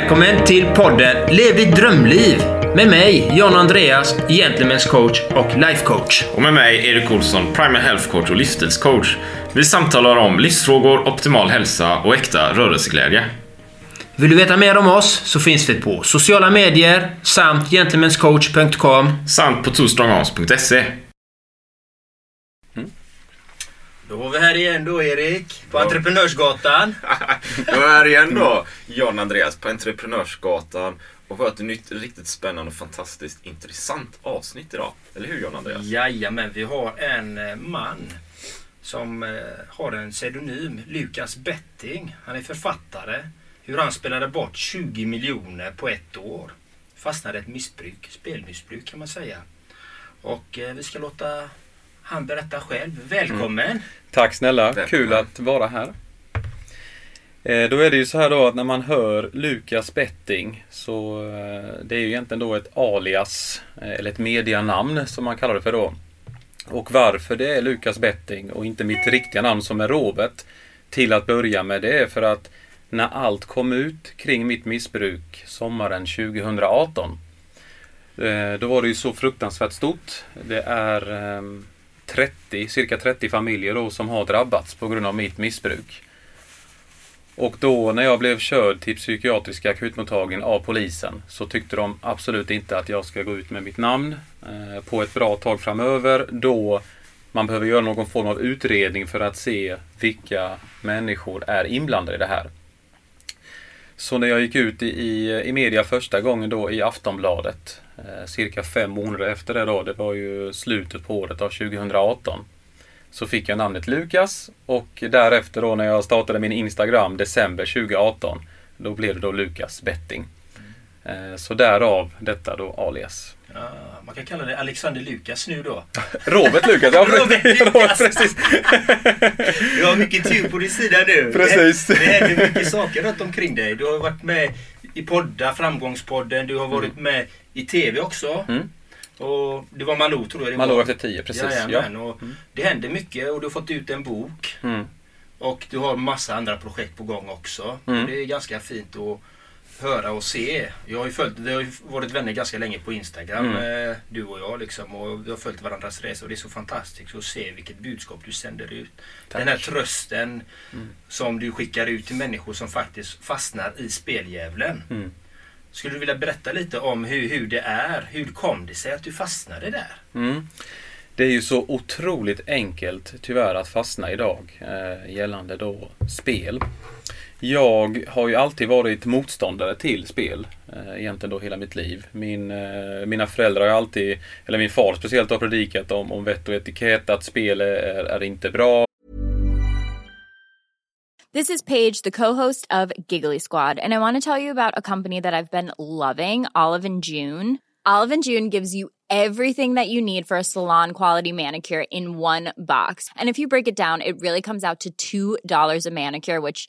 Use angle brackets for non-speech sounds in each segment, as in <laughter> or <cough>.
välkommen till podden Lev ditt drömliv med mig, John Andreas, Gentlemen's coach och life coach. Och med mig, Erik Olsson, Primal Health Coach och livsstilscoach. Vi samtalar om livsfrågor, optimal hälsa och äkta rörelseglädje. Vill du veta mer om oss så finns vi på sociala medier samt gentlemanscoach.com. Samt på twostrongarms.se. Då var vi här igen då Erik, på Entreprenörsgatan. <laughs> Då är här igen då, John Andreas på Entreprenörsgatan. Och har ett nytt riktigt spännande och fantastiskt intressant avsnitt idag. Eller hur John Andreas? Jajamän, vi har en eh, man som eh, har en pseudonym, Lukas Betting. Han är författare. Hur han spelade bort 20 miljoner på ett år. Fastnade ett missbruk, spelmissbruk kan man säga. Och eh, vi ska låta han berätta själv. Välkommen! Tack snälla, kul att vara här. Eh, Då är det ju så här då att när man hör Lukas Betting så eh, det är ju egentligen då ett alias eh, eller ett medianamn som man kallar det för då. Och varför det är Lukas Betting och inte mitt riktiga namn som är Robert till att börja med det är för att när allt kom ut kring mitt missbruk sommaren 2018 eh, då var det ju så fruktansvärt stort. Det är ehm, 30, cirka 30 familjer då som har drabbats på grund av mitt missbruk. Och då när jag blev körd till psykiatriska akutmottagningen av polisen så tyckte de absolut inte att jag ska gå ut med mitt namn eh, på ett bra tag framöver då man behöver göra någon form av utredning för att se vilka människor är inblandade i det här. Så när jag gick ut i, i, i media första gången då i Aftonbladet, eh, cirka fem månader efter det då, det var ju slutet på året av 2018, så fick jag namnet Lukas och därefter då när jag startade min Instagram december 2018, då blev det då Lukas Betting. Eh, så därav detta då alias. Ja, man kan kalla det Alexander Lukas nu då. <laughs> Robert Lukas, ja <laughs> Robert precis. Lukas. precis. <laughs> Du har mycket tur på din sida nu. Precis. Det, det händer mycket saker runt omkring dig. Du har varit med i poddar, Framgångspodden. Du har varit med i TV också. Mm. Och det var Malou tror jag det Malou var. efter tio, precis. Jajamän, Ja. och Det händer mycket och du har fått ut en bok. Mm. Och du har massa andra projekt på gång också. Mm. Det är ganska fint att höra och se. Jag har ju följt, vi har ju varit vänner ganska länge på Instagram, Mm. eh, du och jag. Liksom, och vi har följt varandras resor. Det är så fantastiskt att se vilket budskap du sänder ut. Tack. Den här trösten Mm. som du skickar ut till människor som faktiskt fastnar i speldjävulen. Mm. Skulle du vilja berätta lite om hur, hur det är? Hur kom det sig att du fastnade där? Mm. Det är ju så otroligt enkelt tyvärr att fastna idag eh, gällande då spel. Jag har ju alltid varit motståndare till spel. Eh, egentligen då hela mitt liv. Min, eh, mina föräldrar har ju alltid, eller min far speciellt har predikat om, om vett och etikett, att spel är, är inte bra. This is Paige, the co-host of Giggly Squad, and I want to tell you about a company that I've been loving, Olive and June. Olive and June gives you everything that you need for a salon quality manicure in one box. And if you break it down, it really comes out to $2 a manicure, which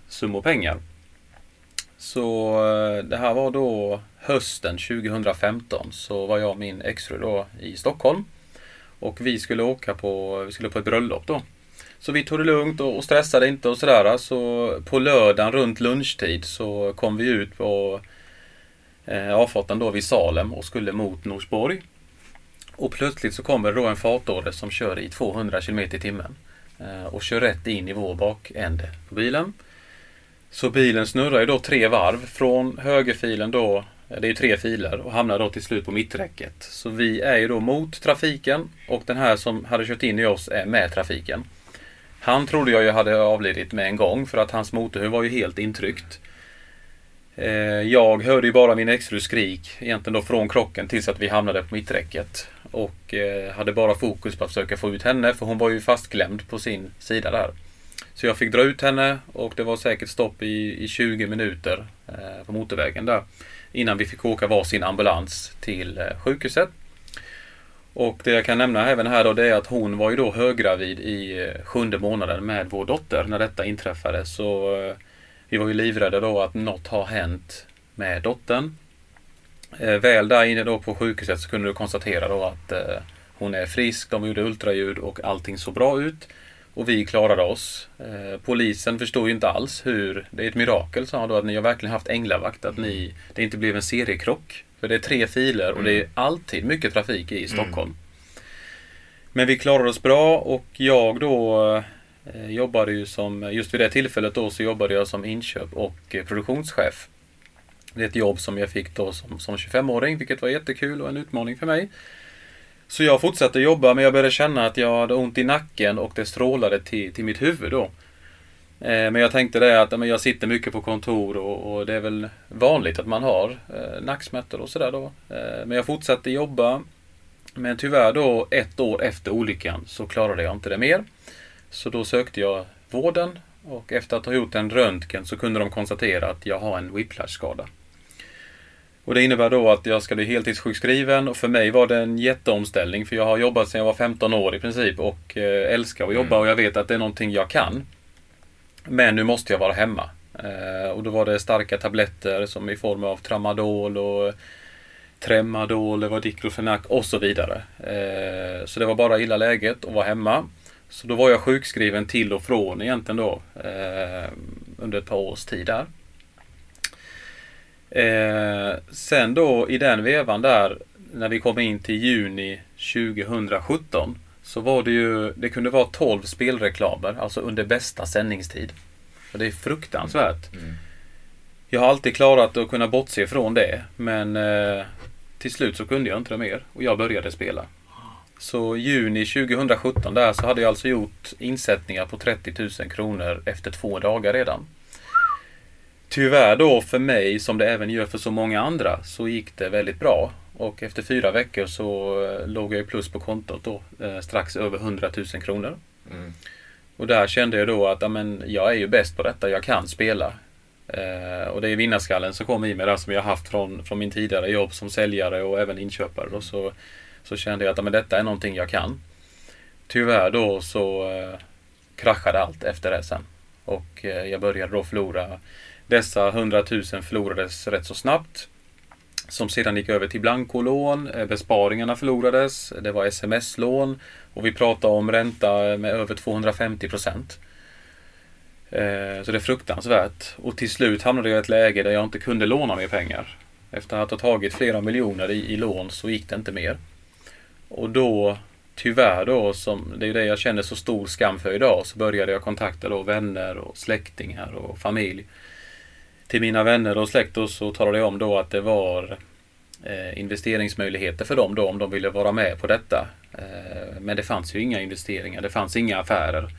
summor pengar. Så eh, det här var då hösten 2015 så var jag och min exfru då i Stockholm. Och vi skulle åka på, vi skulle på ett bröllop då. Så vi tog det lugnt och stressade inte och sådär. Så på lördagen runt lunchtid så kom vi ut på eh, avfarten då vid Salem och skulle mot Norsborg. Och plötsligt så kommer det då en fartåder som kör i 200 km i timmen. Eh, och kör rätt in i vår bakände på bilen. Så bilen snurrar ju då tre varv från högerfilen då, det är ju tre filer och hamnar då till slut på mitträcket. Så vi är ju då mot trafiken och den här som hade kört in i oss är med trafiken. Han trodde jag ju hade avlidit med en gång för att hans motorhuv var ju helt intryckt. Eh, jag hörde ju bara min exfru skrik egentligen då från krocken tills att vi hamnade på mitträcket. Och eh, hade bara fokus på att försöka få ut henne för hon var ju fastklämd på sin sida där. Så jag fick dra ut henne och det var säkert stopp i, i 20 minuter eh, på motorvägen där. Innan vi fick åka varsin ambulans till eh, sjukhuset. Och det jag kan nämna även här då det är att hon var ju då höggravid i eh, sjunde månaden med vår dotter när detta inträffade. Så eh, vi var ju livrädda då att något har hänt med dottern. Eh, väl där inne då på sjukhuset så kunde du konstatera då att eh, hon är frisk. De gjorde ultraljud och allting såg bra ut. Och vi klarade oss. Eh, polisen förstod ju inte alls hur, det är ett mirakel sa han då, att ni har verkligen haft änglavakt. Att ni, det inte blev en seriekrock. För det är tre filer och det är alltid mycket trafik i Stockholm. Men vi klarade oss bra och jag då eh, jobbade ju som, just vid det tillfället då så jobbade jag som inköp och eh, produktionschef. Det är ett jobb som jag fick då som, som 25-åring, vilket var jättekul och en utmaning för mig. Så jag fortsatte jobba, men jag började känna att jag hade ont i nacken och det strålade till, till mitt huvud då. Eh, men jag tänkte det att men jag sitter mycket på kontor och, och det är väl vanligt att man har eh, nacksmärtor och sådär då. Eh, men jag fortsatte jobba. Men tyvärr då ett år efter olyckan så klarade jag inte det mer. Så då sökte jag vården och efter att ha gjort en röntgen så kunde de konstatera att jag har en whiplash-skada. Och det innebär då att jag ska bli heltidssjukskriven och för mig var det en jätteomställning för jag har jobbat sedan jag var 15 år i princip och eh, älskar att jobba och jag vet att det är någonting jag kan. Men nu måste jag vara hemma. Eh, och då var det starka tabletter som i form av tramadol och Tremadol, det var Diclofenac och så vidare. Eh, så det var bara illa läget att vara hemma. Så då var jag sjukskriven till och från egentligen då under ett par års tid där. Eh, sen då i den vevan där när vi kom in till juni 2017 så var det ju, det kunde vara 12 spelreklamer, alltså under bästa sändningstid. Och det är fruktansvärt. Jag har alltid klarat att kunna bortse från det, men eh, till slut så kunde jag inte det mer och jag började spela. Så juni 2017 där så hade jag alltså gjort insättningar på 30 000 kronor efter två dagar redan. Tyvärr då för mig, som det även gör för så många andra, så gick det väldigt bra. Och efter fyra veckor så eh, låg jag plus på kontot då, eh, strax över 100 000 kronor. Och där kände jag då att ja, men, jag är ju bäst på detta, jag kan spela. Eh, och det är vinnarskallen som kom i mig där som jag haft från, från min tidigare jobb som säljare och även inköpare. Då, så, så kände jag att ja, men detta är någonting jag kan. Tyvärr då så eh, kraschade allt efter det sen. Och eh, jag började då förlora dessa 100 000 förlorades rätt så snabbt. Som sedan gick över till blankolån. Eh, besparingarna förlorades. Det var sms-lån. Och vi pratade om ränta med över 250 procent. Eh, så det är fruktansvärt. Och till slut hamnade jag i ett läge där jag inte kunde låna mer pengar. Efter att ha tagit flera miljoner i, i lån så gick det inte mer. Och då, tyvärr då, som, det är ju det jag känner så stor skam för idag, så började jag kontakta då vänner och släktingar och familj. Till mina vänner och släkt och så talade jag om då att det var eh, investeringsmöjligheter för dem då om de ville vara med på detta. Eh, men det fanns ju inga investeringar, det fanns inga affärer.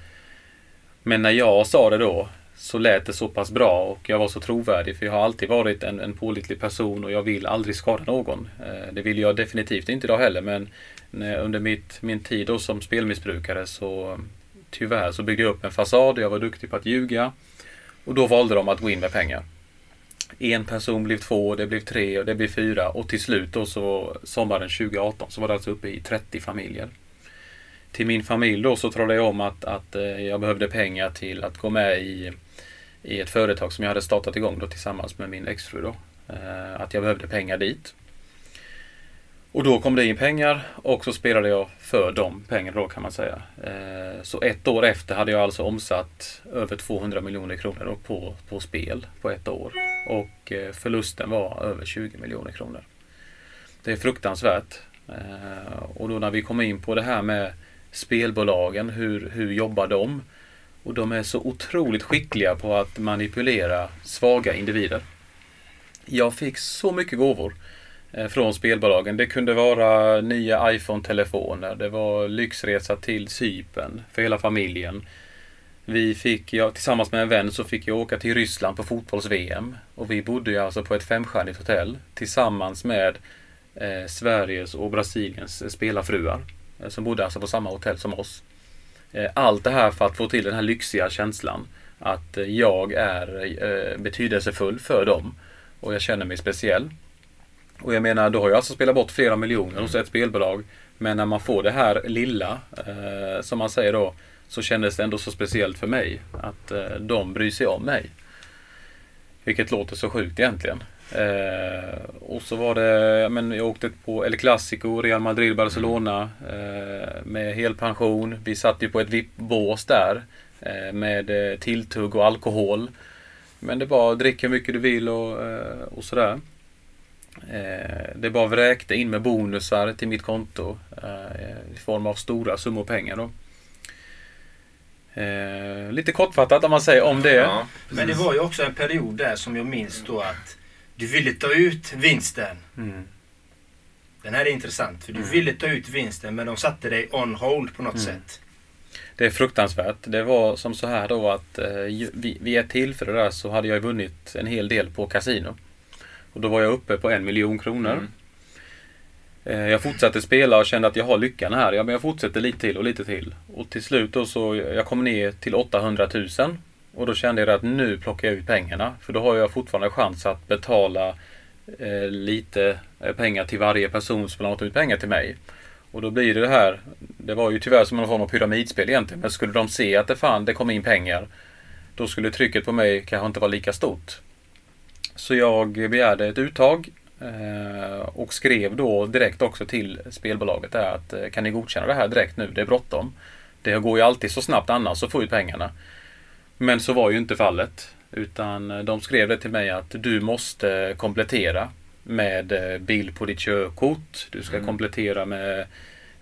Men när jag sa det då så lät det så pass bra och jag var så trovärdig för jag har alltid varit en, en pålitlig person och jag vill aldrig skada någon. Eh, det vill jag definitivt inte idag heller men när, under mitt, min tid då som spelmissbrukare så tyvärr så byggde jag upp en fasad, jag var duktig på att ljuga och då valde de att gå in med pengar. En person blev två, det blev tre och det blev fyra och till slut då så sommaren 2018 så var det alltså uppe i 30 familjer. Till min familj då så talade jag om att, att eh, jag behövde pengar till att gå med i, i ett företag som jag hade startat igång då tillsammans med min exfru då. Eh, att jag behövde pengar dit. Och då kom det in pengar och så spelade jag för de pengarna då kan man säga. Eh, Så ett år efter hade jag alltså omsatt över 200 miljoner kronor på, på spel på ett år. Och eh, förlusten var över 20 miljoner kronor. Det är fruktansvärt. Eh, Och då när vi kom in på det här med spelbolagen, hur, hur jobbar de? Och de är så otroligt skickliga på att manipulera svaga individer. Jag fick så mycket gåvor eh, Eh, från spelbolagen. Det kunde vara nya iPhone-telefoner. Det var lyxresa till Cypern för hela familjen. Vi fick, jag, tillsammans med en vän så fick jag åka till Ryssland på fotbolls-VM. Och vi bodde ju alltså på ett femstjärnigt hotell tillsammans med eh, Sveriges och Brasiliens eh, spelarfruar. Eh, som bodde alltså på samma hotell som oss. Eh, allt det här för att få till den här lyxiga känslan. Att eh, jag är eh, betydelsefull för dem. Och jag känner mig speciell. Och jag menar, då har jag alltså spelat bort flera miljoner hos ett spelbolag. Men när man får det här lilla, eh, som man säger då, så kändes det ändå så speciellt för mig. Att eh, de bryr sig om mig. Vilket låter så sjukt egentligen. Eh, och så var det, men jag åkte på El Clasico, Real Madrid, Barcelona eh, med helpension. Vi satt ju på ett VIP-bås där eh, med eh, tilltugg och alkohol. Men det var drick hur mycket du vill och, eh, och sådär. Eh, det bara vräkte in med bonusar till mitt konto eh, i form av stora summor pengar då. Eh, lite kortfattat om man säger om det. Ja, Men det var ju också en period där som jag minns då att du ville ta ut vinsten. Mm. Den här är intressant för du ville ta ut vinsten men de satte dig on hold på något Mm. sätt. Det är fruktansvärt. Det var som så här då att eh, vid, ett tillfälle där så hade jag vunnit en hel del på kasino. Och då var jag uppe på en miljon kronor. Mm. Eh, jag fortsatte spela och kände att jag har lyckan här. Ja, men jag fortsätter lite till och lite till. Och till slut då så jag kom ner till 800 000. Och då kände jag att nu plockar jag ut pengarna. För då har jag fortfarande chans att betala eh, lite eh, pengar till varje person som har lånat ut pengar till mig. Och då blir det det här. Det var ju tyvärr som en form av pyramidspel egentligen. Men skulle de se att det fan det kom in pengar. Då skulle trycket på mig kanske inte vara lika stort. Så jag begärde ett uttag. eh, Och skrev då direkt också till spelbolaget där att eh, kan ni godkänna det här direkt nu? Det är bråttom. Det går ju alltid så snabbt annars att få ut pengarna. Men så var ju inte fallet. Utan eh, de skrev det till mig att du måste komplettera med bild på ditt körkort. Du ska komplettera med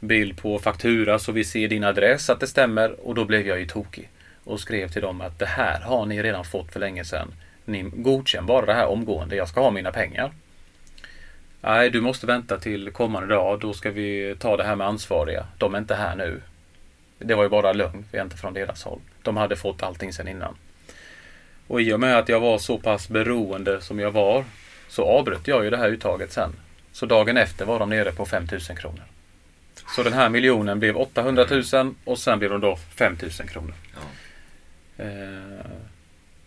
bild på faktura så vi ser din adress att det stämmer. Och då blev jag ju tokig. Och skrev till dem att det här har ni redan fått för länge sedan. Ni godkänn bara det här omgående. Jag ska ha mina pengar. Nej, du måste vänta till kommande dag. Då ska vi ta det här med ansvariga. De är inte här nu. Det var ju bara lögn. Vi är inte från deras håll. De hade fått allting sedan innan. Och i och med att jag var så pass beroende som jag var så avbröt jag ju det här uttaget sen. Så dagen efter var de nere på 5000 kronor. Så den här miljonen blev 800 000 och sen blev de då 5000 kronor. Ja. Eh,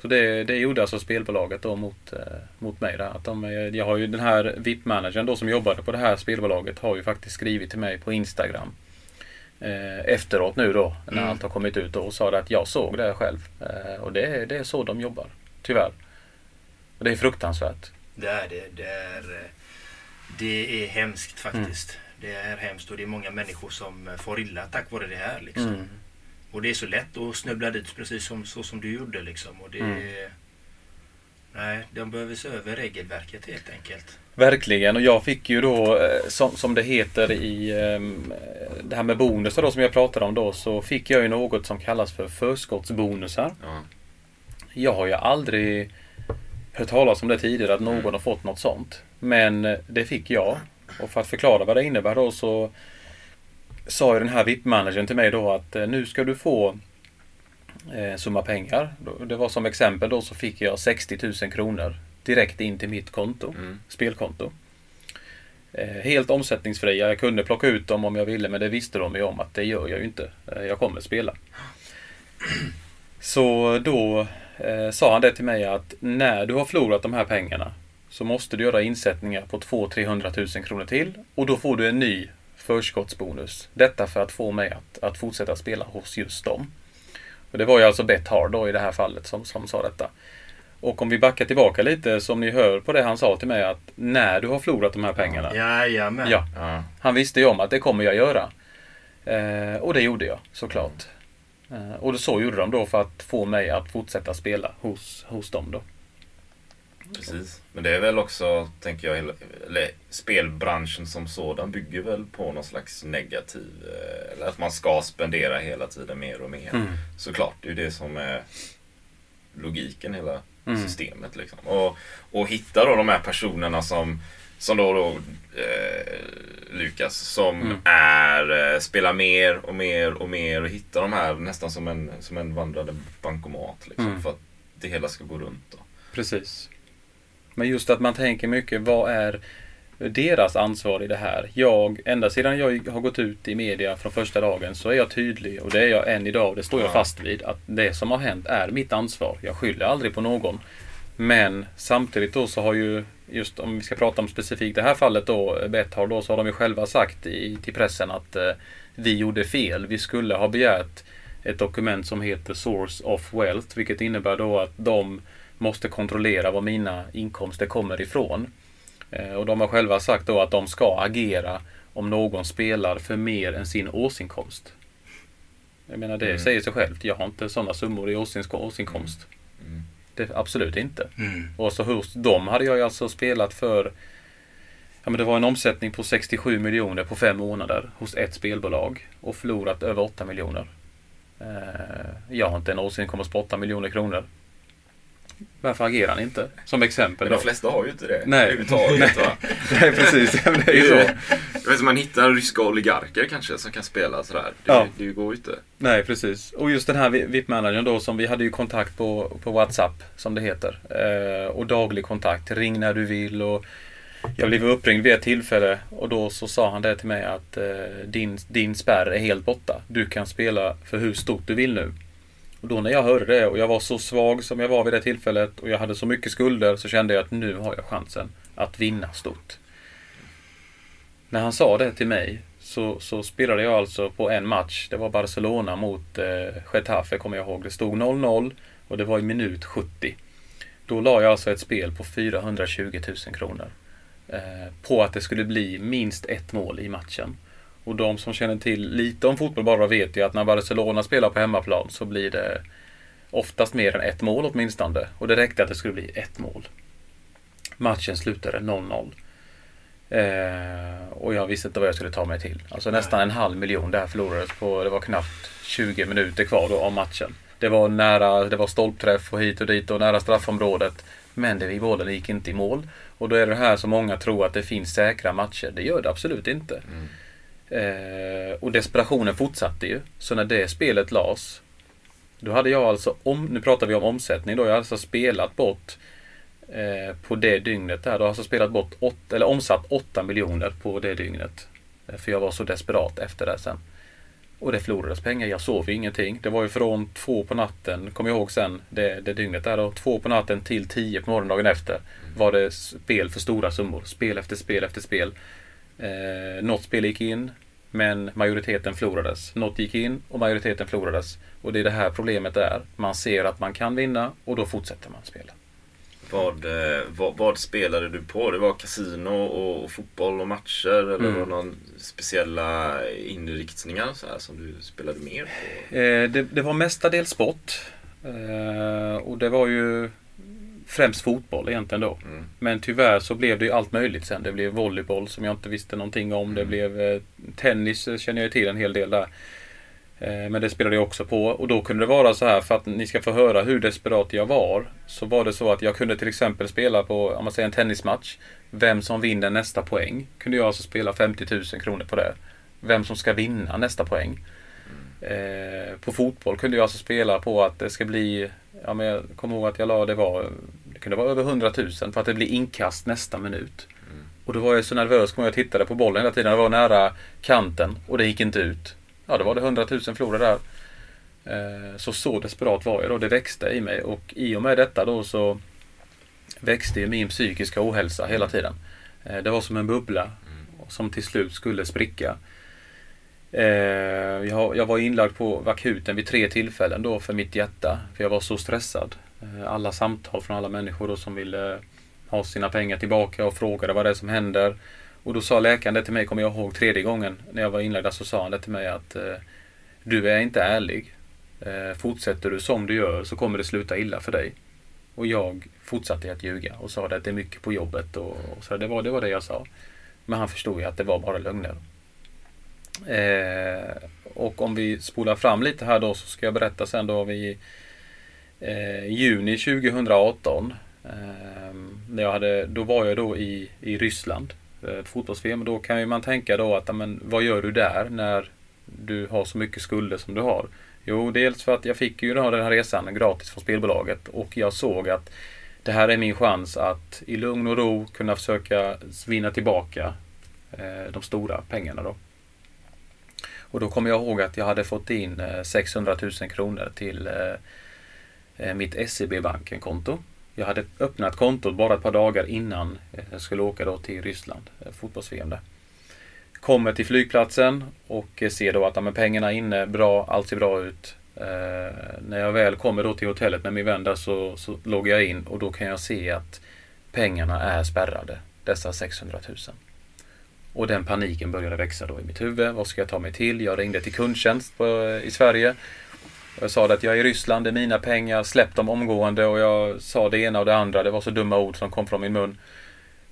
så det, det gjorde alltså spelbolaget då mot, eh, mot mig. Där. Att de, eh, jag har ju den här VIP-managern då som jobbade på det här spelbolaget har ju faktiskt skrivit till mig på Instagram. Eh, efteråt nu då när Mm. allt har kommit ut då, och sa att jag såg det själv. Och det, är- det är så de jobbar. Tyvärr. Och det är fruktansvärt. Det är det. Det är, det är hemskt faktiskt. Det är hemskt och det är många människor som får illa tack vare det här. Liksom. Mm. Och det är så lätt att snubbla dit precis som, så som du gjorde. Liksom. Och det, Mm. Nej, de behöver se över regelverket helt enkelt. Verkligen och jag fick ju då eh, som, som det heter i ehm, det här med bonusar då som jag pratade om då så fick jag ju något som kallas för förskottsbonusar. Ja. Jag har ju aldrig hört talas om det tidigare att någon har fått något sånt. Men eh, det fick jag. Och för att förklara vad det innebär då så sa ju den här VIP-managern till mig då att eh, nu ska du få eh, summa pengar. Det var som exempel då så fick jag 60 000 kronor direkt in till mitt konto, Mm. spelkonto. Eh, helt omsättningsfria. Jag kunde plocka ut dem om jag ville men det visste de ju om att det gör jag ju inte. Eh, jag kommer spela. Så då eh, sa han det till mig att när du har förlorat de här pengarna så måste du göra insättningar på 200-300 000 kronor till och då får du en ny förskottsbonus. Detta för att få mig att, att fortsätta spela hos just dem. Och det var ju alltså Bet Hard då i det här fallet som, som sa detta. Och om vi backar tillbaka lite som ni hör på det han sa till mig att när du har förlorat de här pengarna. Jajamän. Ja, Ja. han visste ju om att det kommer jag göra. Eh, och det gjorde jag såklart. Eh, och så gjorde de då för att få mig att fortsätta spela hos, hos dem då. Precis. Men det är väl också, tänker jag, hela, eller spelbranschen som sådan bygger väl på någon slags negativ, eh, eller att man ska spendera hela tiden mer och mer. Mm. Såklart, det är ju det som är logiken i hela Mm. systemet. Liksom. Och, och hitta då de här personerna som, som då, då eh, Lukas, som Mm. är, eh, spelar mer och mer och mer och hitta de här nästan som en, som en vandrande bankomat. Liksom, Mm. För att det hela ska gå runt. Då. Precis. Men just att man tänker mycket, vad är deras ansvar i det här? Jag, ända sedan jag har gått ut i media från första dagen så är jag tydlig och det är jag än idag och det står jag Ja. fast vid. Att det som har hänt är mitt ansvar. Jag skyller aldrig på någon. Men samtidigt då så har ju, just om vi ska prata om specifikt det här fallet då, Bethard då, så har de ju själva sagt i, till pressen att eh, vi gjorde fel. Vi skulle ha begärt ett dokument som heter Source of Wealth, vilket innebär då att de måste kontrollera var mina inkomster kommer ifrån. Eh, Och de har själva sagt då att de ska agera om någon spelar för mer än sin årsinkomst. Jag menar det Mm. säger sig självt. Jag har inte sådana summor i årsinko- årsinkomst. Mm. Det, absolut inte. Mm. Och så hos dem hade jag ju alltså spelat för Ja men det var en omsättning på 67 miljoner på fem månader hos ett spelbolag och förlorat över 8 miljoner. Eh, Jag har inte en årsinkomst på 8 miljoner kronor. Varför agerar han inte? Som exempel. Men de flesta har ju inte det Nej. överhuvudtaget. Va? <laughs> Nej precis, Ja, det är ju så. vet, man hittar ryska oligarker kanske som kan spela sådär. Det, Ja. det går ju inte. Nej, precis. Och just den här VIP-managern då som vi hade ju kontakt på, på WhatsApp som det heter. Eh, och daglig kontakt. Ring när du vill och jag blev uppringd vid ett tillfälle och då så sa han det till mig att eh, din, din spärr är helt borta. Du kan spela för hur stort du vill nu. Och då när jag hörde det och jag var så svag som jag var vid det tillfället och jag hade så mycket skulder så kände jag att nu har jag chansen att vinna stort. När han sa det till mig så, så spelade jag alltså på en match. Det var Barcelona mot eh, Getafe kommer jag ihåg. Det stod 0-0 och det var i minut 70. Då la jag alltså ett spel på 420 000 kronor. Eh, på att det skulle bli minst ett mål i matchen. Och de som känner till lite om fotboll bara vet ju att när Barcelona spelar på hemmaplan så blir det oftast mer än ett mål åtminstone. Och det räckte att det skulle bli ett mål. Matchen slutade 0-0. Eh, och jag visste inte vad jag skulle ta mig till. Alltså nästan en halv miljon där förlorades på, det var knappt 20 minuter kvar då av matchen. Det var nära, det var stolpträff och hit och dit och nära straffområdet. Men det, bollen gick inte i mål. Och då är det här som många tror att det finns säkra matcher. Det gör det absolut inte. Eh, och desperationen fortsatte ju. Så när det spelet lades. Då hade jag alltså, om, nu pratar vi om omsättning då. Jag hade alltså spelat bort eh, på det dygnet där. Då har jag alltså spelat bort, åt, eller omsatt 8 miljoner på det dygnet. Eh, för jag var så desperat efter det sen. Och det förlorades pengar. Jag sov ingenting. Det var ju från två på natten, kommer jag ihåg sen, det, det dygnet där då. Två på natten till tio på morgondagen efter. Var det spel för stora summor. Spel efter spel efter spel. Eh, något spel gick in, men majoriteten förlorades. Något gick in och majoriteten förlorades. Och det är det här problemet är. Man ser att man kan vinna och då fortsätter man spela. Vad, eh, vad, vad spelade du på? Det var kasino och, och fotboll och matcher? Eller Mm. var det någon speciella inriktningar så här, som du spelade mer på? Eh, det, det var mestadels sport. Eh, och det var ju främst fotboll egentligen då. Mm. Men tyvärr så blev det ju allt möjligt sen. Det blev volleyboll som jag inte visste någonting om. Det Mm. blev eh, tennis eh, känner jag till en hel del där. Eh, men det spelade jag också på. Och då kunde det vara så här för att ni ska få höra hur desperat jag var. Så var det så att jag kunde till exempel spela på, om man säger en tennismatch. Vem som vinner nästa poäng. Kunde jag alltså spela 50 000 kronor på det. Vem som ska vinna nästa poäng. Eh, på fotboll kunde jag alltså spela på att det ska bli, ja men jag kommer ihåg att jag la det var, det kunde vara över 100 000 för att det blir inkast nästa minut. Och då var jag så nervös, kommer jag tittade på bollen hela tiden, det var nära kanten och det gick inte ut. Ja, då var det 100 000 förlorade där. Eh, så så desperat var jag då. Det växte i mig och i och med detta då så växte ju min psykiska ohälsa hela tiden. Eh, det var som en bubbla som till slut skulle spricka. Eh, jag, jag var inlagd på akuten vid tre tillfällen då för mitt hjärta. För jag var så stressad. Eh, alla samtal från alla människor då som ville eh, ha sina pengar tillbaka och frågade vad det är som händer. Och då sa läkaren det till mig, kommer jag ihåg, tredje gången när jag var inlagd så sa han det till mig att eh, du är inte ärlig. Fortsätter du som du gör så kommer det sluta illa för dig. Och jag fortsatte att ljuga och sa att det är mycket på jobbet och, och så. Det var, det var det jag sa. Men han förstod ju att det var bara lögner. Eh, och om vi spolar fram lite här då så ska jag berätta sen då vi eh, juni 2018. Eh, när jag hade, då var jag då i, i Ryssland. Eh, fotbolls Då kan ju man tänka då att amen, vad gör du där när du har så mycket skulder som du har? Jo, dels för att jag fick ju den här resan gratis från spelbolaget och jag såg att det här är min chans att i lugn och ro kunna försöka vinna tillbaka eh, de stora pengarna då. Och då kommer jag ihåg att jag hade fått in eh, 600 000 kronor till eh, Eh, mitt SEB-banken-konto. Jag hade öppnat kontot bara ett par dagar innan jag skulle åka då till Ryssland, eh, fotbolls-VM där. Kommer till flygplatsen och eh, ser då att ja, pengarna är inne, bra, allt ser bra ut. Eh, när jag väl kommer då till hotellet med min vän där så, så loggar jag in och då kan jag se att pengarna är spärrade. Dessa 600 000. Och den paniken började växa då i mitt huvud. Vad ska jag ta mig till? Jag ringde till kundtjänst på, i Sverige. Jag sa att jag är i Ryssland, det är mina pengar, släpp dem omgående och jag sa det ena och det andra. Det var så dumma ord som kom från min mun.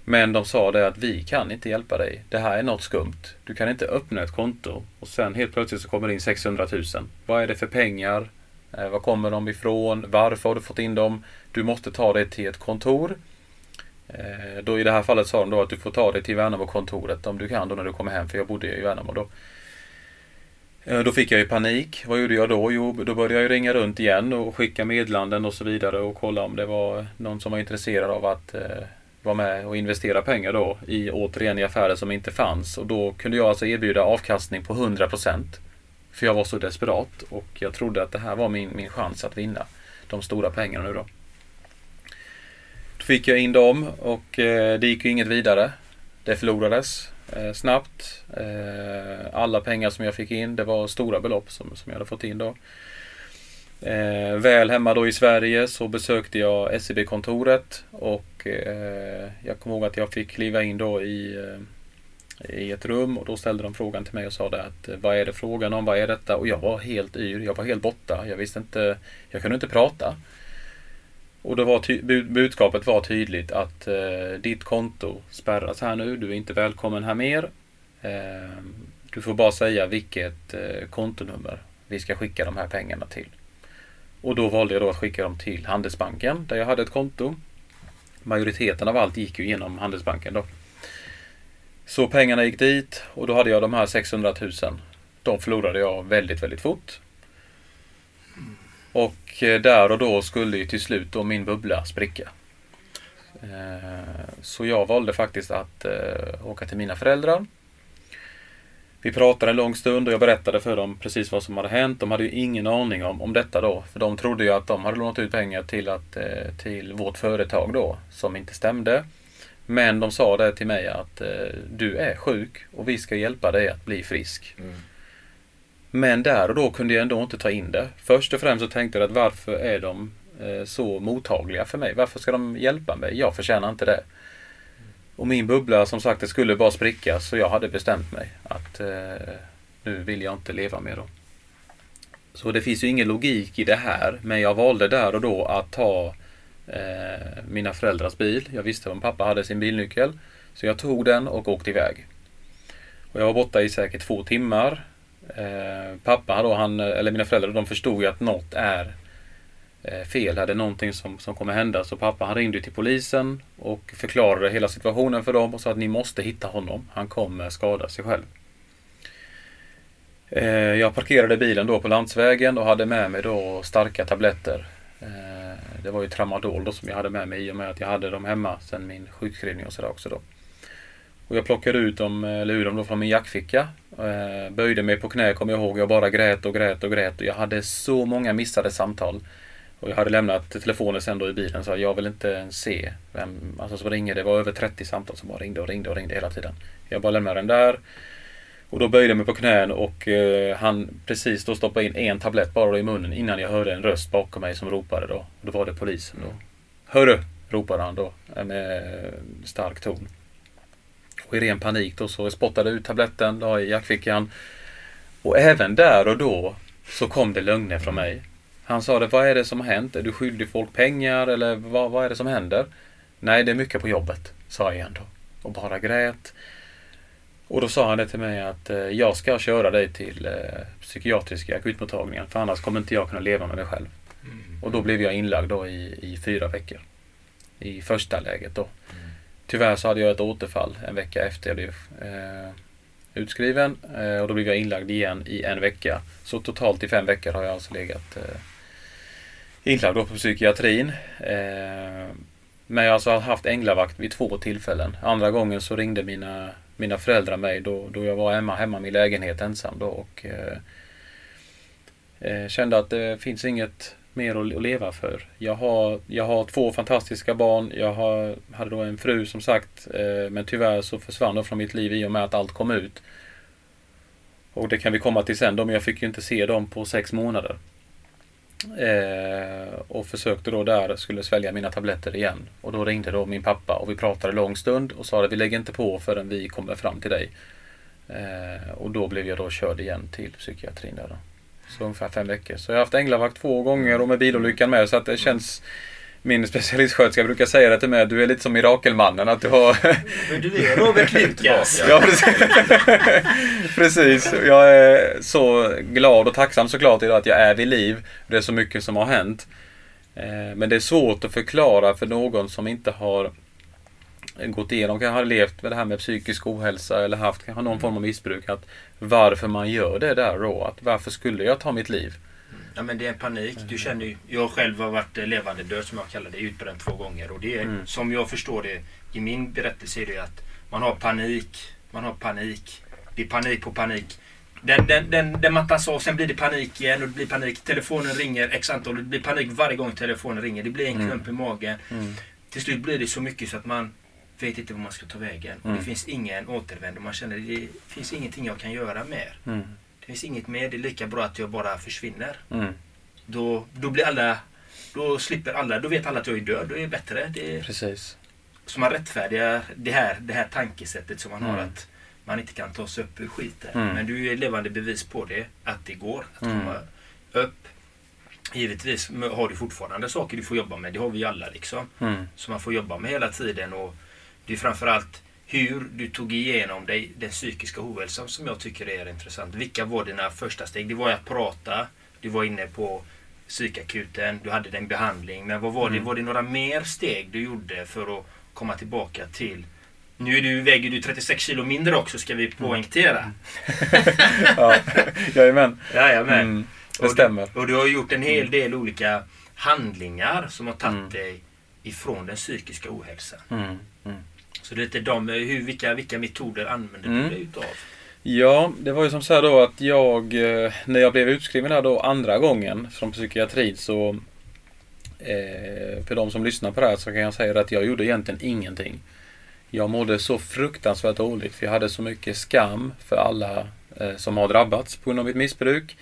Men de sa det att vi kan inte hjälpa dig. Det här är något skumt. Du kan inte öppna ett konto och sen helt plötsligt så kommer det in 600 000. Vad är det för pengar? Eh, var kommer de ifrån? Varför har du fått in dem? Du måste ta det till ett kontor. Eh, då I det här fallet sa de då att du får ta det till Värnamo-kontoret om du kan då när du kommer hem, för jag bodde i Värnamo då. Eh, då fick jag ju panik. Vad gjorde jag då? Jo, då började jag ringa runt igen och skicka meddelanden och så vidare och kolla om det var någon som var intresserad av att eh, vara med och investera pengar då i återigen i affärer som inte fanns. Och då kunde jag alltså erbjuda avkastning på 100% För jag var så desperat och jag trodde att det här var min, min chans att vinna de stora pengarna nu då. Då fick jag in dem och eh, det gick ju inget vidare. Det förlorades eh, snabbt. Eh, alla pengar som jag fick in, det var stora belopp som, som jag hade fått in då. Eh, väl hemma då i Sverige så besökte jag SEB-kontoret och eh, jag kommer ihåg att jag fick kliva in då i, eh, i ett rum och då ställde de frågan till mig och sa det att eh, vad är det frågan om, vad är detta? Och jag var helt yr, jag var helt borta. Jag visste inte, jag kunde inte prata. Och det var budskapet var tydligt att eh, ditt konto spärras här nu, du är inte välkommen här mer. Eh, du får bara säga vilket eh, kontonummer vi ska skicka de här pengarna till. Och då valde jag då att skicka dem till Handelsbanken där jag hade ett konto. Majoriteten av allt gick ju genom Handelsbanken då. Så pengarna gick dit och då hade jag de här 600 000. De förlorade jag väldigt, väldigt fort. Och och där och då skulle ju till slut då min bubbla spricka. Eh, så jag valde faktiskt att eh, åka till mina föräldrar. Vi pratade en lång stund och jag berättade för dem precis vad som hade hänt. De hade ju ingen aning om, om detta då. För de trodde ju att de hade lånat ut pengar till, att, till vårt företag då, som inte stämde. Men de sa det till mig att du är sjuk och vi ska hjälpa dig att bli frisk. Mm. Men där och då kunde jag ändå inte ta in det. Först och främst så tänkte jag att varför är de eh, så mottagliga för mig? Varför ska de hjälpa mig? Jag förtjänar inte det. Och min bubbla som sagt, det skulle bara spricka så jag hade bestämt mig att eh, nu vill jag inte leva mer dem. Så det finns ju ingen logik i det här, men jag valde där och då att ta eh, mina föräldrars bil. Jag visste om pappa hade sin bilnyckel. Så jag tog den och åkte iväg. Och jag var borta i säkert två timmar. Eh, pappa då, han, eller mina föräldrar, de förstod ju att något är eh, fel. Det är någonting som, som kommer hända. Så pappa han ringde till polisen och förklarade hela situationen för dem och sa att ni måste hitta honom. Han kommer skada sig själv. Eh, jag parkerade bilen då på landsvägen och hade med mig då starka tabletter. Eh, det var ju tramadol då som jag hade med mig i och med att jag hade dem hemma sen min sjukskrivning och sådär också då. Och jag plockade ut dem, eh, eller ur dem då från min jackficka. Eh, böjde mig på knä kommer jag ihåg. Jag bara grät och grät och grät. Och jag hade så många missade samtal. Och jag hade lämnat telefonen sen då i bilen så jag vill inte ens se vem alltså som ringer. Det var över 30 samtal som bara ringde och ringde och ringde hela tiden. Jag bara lämnade den där. Och då böjde jag mig på knän och eh, han precis då stoppade in en tablett bara i munnen innan jag hörde en röst bakom mig som ropade då. Och då var det polisen då. Hörru! ropade han då eh, med stark ton. Och i ren panik då så spottade jag ut tabletten då i jackfickan. Och även där och då så kom det lögner från mig. Han sa det, vad är det som har hänt? Är du skyldig folk pengar eller vad, vad är det som händer? Nej, det är mycket på jobbet, sa jag igen då. Och bara grät. Och då sa han det till mig att eh, jag ska köra dig till eh, psykiatriska akutmottagningen för annars kommer inte jag kunna leva med mig själv. Mm. Och då blev jag inlagd då i, i fyra veckor. I första läget då. Mm. Tyvärr så hade jag ett återfall en vecka efter jag blev eh, utskriven eh, och då blev jag inlagd igen i en vecka. Så totalt i fem veckor har jag alltså legat eh, inlagd på psykiatrin. Eh, men jag har alltså haft änglavakt vid två tillfällen. Andra gången så ringde mina, mina föräldrar mig då, då jag var hemma, hemma i min lägenhet ensam då och eh, eh kände att det finns inget mer att leva för. Jag har, jag har två fantastiska barn. Jag har, hade då en fru som sagt. Eh, men tyvärr så försvann de från mitt liv i och med att allt kom ut. Och det kan vi komma till sen då, men jag fick ju inte se dem på sex månader. Eh, och försökte då där, skulle svälja mina tabletter igen. Och då ringde då min pappa och vi pratade lång stund och sa att vi lägger inte på förrän vi kommer fram till dig. Eh, och då blev jag då körd igen till psykiatrin där då. Så ungefär fem veckor. Så jag har haft änglavakt två gånger och med bilolyckan med så att det känns min specialistsköterska brukar säga det till mig, du är lite som mirakelmannen. Att du har... Men du är Robert Lukas. <laughs> ja, precis. <laughs> precis. Jag är så glad och tacksam såklart idag att jag är vid liv. Det är så mycket som har hänt. Eh, men det är svårt att förklara för någon som inte har gått igenom, kanske har levt med det här med psykisk ohälsa eller haft kanske någon form av missbruk. Att varför man gör det där då. Att varför skulle jag ta mitt liv? Ja men det är en panik. Du känner ju, jag själv har varit levande död som jag kallar det, utbränd två gånger. Och det är, mm. som jag förstår det i min berättelse är det att man har panik. Man har panik. Det är panik på panik. Den, den, den, den mattas av, sen blir det panik igen och det blir panik. Telefonen ringer x antal, det blir panik varje gång telefonen ringer. Det blir en mm. klump mm. i magen. Mm. Till slut blir det så mycket så att man vet inte var man ska ta vägen. Mm. Och det finns ingen återvändo. Man känner det finns ingenting jag kan göra mer. Mm. Det finns inget mer. Det är lika bra att jag bara försvinner. Mm. Då, då blir alla... Då slipper alla. Då vet alla att jag är död. Då är det bättre. Det är, Precis. Så man rättfärdigar det här, det här tankesättet som man har mm. att man inte kan ta sig upp ur skiten. Mm. Men du är levande bevis på det. Att det går att mm. komma upp. Givetvis har du fortfarande saker du får jobba med. Det har vi alla liksom. Som man får jobba med hela tiden. Och det är framförallt hur du tog igenom dig den psykiska ohälsan som jag tycker är intressant. Vilka var dina första steg? Det var att prata. Du var inne på psykakuten. Du hade din behandling. Men vad var det? Mm. Var det några mer steg du gjorde för att komma tillbaka till nu är du, väger du 36 kilo mindre också ska vi poängtera. Mm. <laughs> ja, jajamän. Jajamän. Mm, det stämmer. Och du, och du har gjort en hel mm. del olika handlingar som har tagit mm. dig ifrån den psykiska ohälsan. Mm. Mm. Så det är lite de, hur, vilka, vilka metoder använder mm. du dig utav? Ja, det var ju som så här då att jag, eh, när jag blev utskriven här då andra gången från psykiatrin så eh, för de som lyssnar på det här så kan jag säga att jag gjorde egentligen ingenting. Jag mådde så fruktansvärt dåligt för jag hade så mycket skam för alla eh, som har drabbats på grund av mitt missbruk.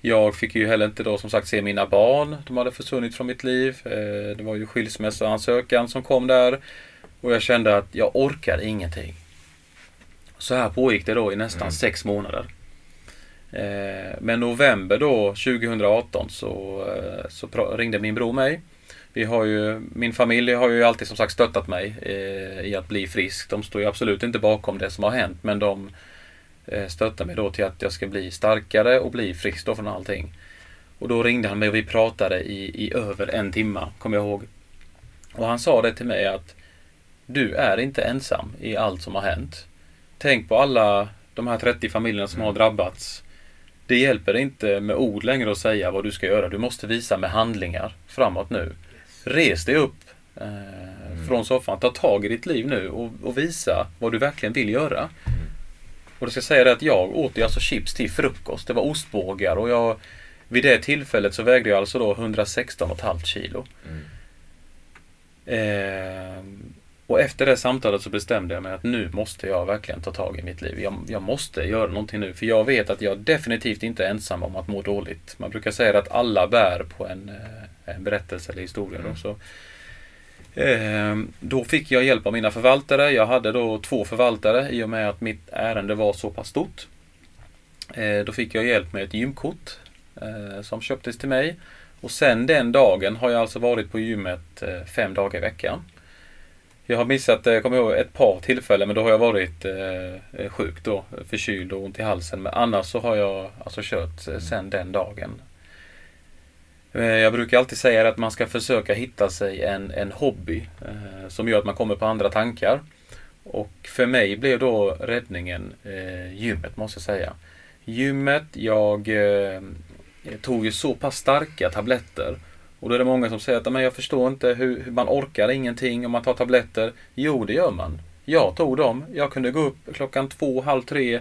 Jag fick ju heller inte då som sagt se mina barn. De hade försvunnit från mitt liv. Eh, det var ju skilsmässoansökan som kom där. Och jag kände att jag orkar ingenting. Så här pågick det då i nästan mm. sex månader. Eh, men november då 2018 så, eh, så ringde min bror mig. Vi har ju, min familj har ju alltid som sagt stöttat mig eh, i att bli frisk. De står ju absolut inte bakom det som har hänt men de eh, stöttar mig då till att jag ska bli starkare och bli frisk då från allting. Och då ringde han mig och vi pratade i, i över en timme, kommer jag ihåg. Och han sa det till mig att du är inte ensam i allt som har hänt. Tänk på alla de här 30 familjerna som har mm. drabbats. Det hjälper inte med ord längre att säga vad du ska göra. Du måste visa med handlingar framåt nu. Res dig upp Eh, Från soffan. Ta tag i ditt liv nu och, och visa vad du verkligen vill göra. Och då ska säga det att jag åt alltså chips till frukost. Det var ostbågar och jag vid det tillfället så vägde jag alltså då 116,5 kilo. Eh, och efter det samtalet så bestämde jag mig att nu måste jag verkligen ta tag i mitt liv. Jag, jag, måste göra någonting nu. För jag vet att jag definitivt inte är ensam om att må dåligt. Man brukar säga att alla bär på en, eh, en berättelse eller historia. Mm. Då, så. Eh, då fick jag hjälp av mina förvaltare. Jag hade då två förvaltare i och med att mitt ärende var så pass stort. Eh, då fick jag hjälp med ett gymkort eh, som köptes till mig. Och sen den dagen har jag alltså varit på gymmet fem dagar i veckan. Jag har missat, eh, jag kommer ihåg, ett par tillfällen men då har jag varit eh, sjuk då, förkyld och ont i halsen. Men annars så har jag alltså kört eh, sen den dagen. Eh, jag brukar alltid säga att man ska försöka hitta sig en, en hobby eh, som gör att man kommer på andra tankar. Och för mig blev då räddningen eh, gymmet måste jag säga. Gymmet, jag eh, tog ju så pass starka tabletter och då är det många som säger att men jag förstår inte hur, man orkar ingenting om man tar tabletter. Jo, det gör man. Jag tog dem. Jag kunde gå upp klockan två, halv tre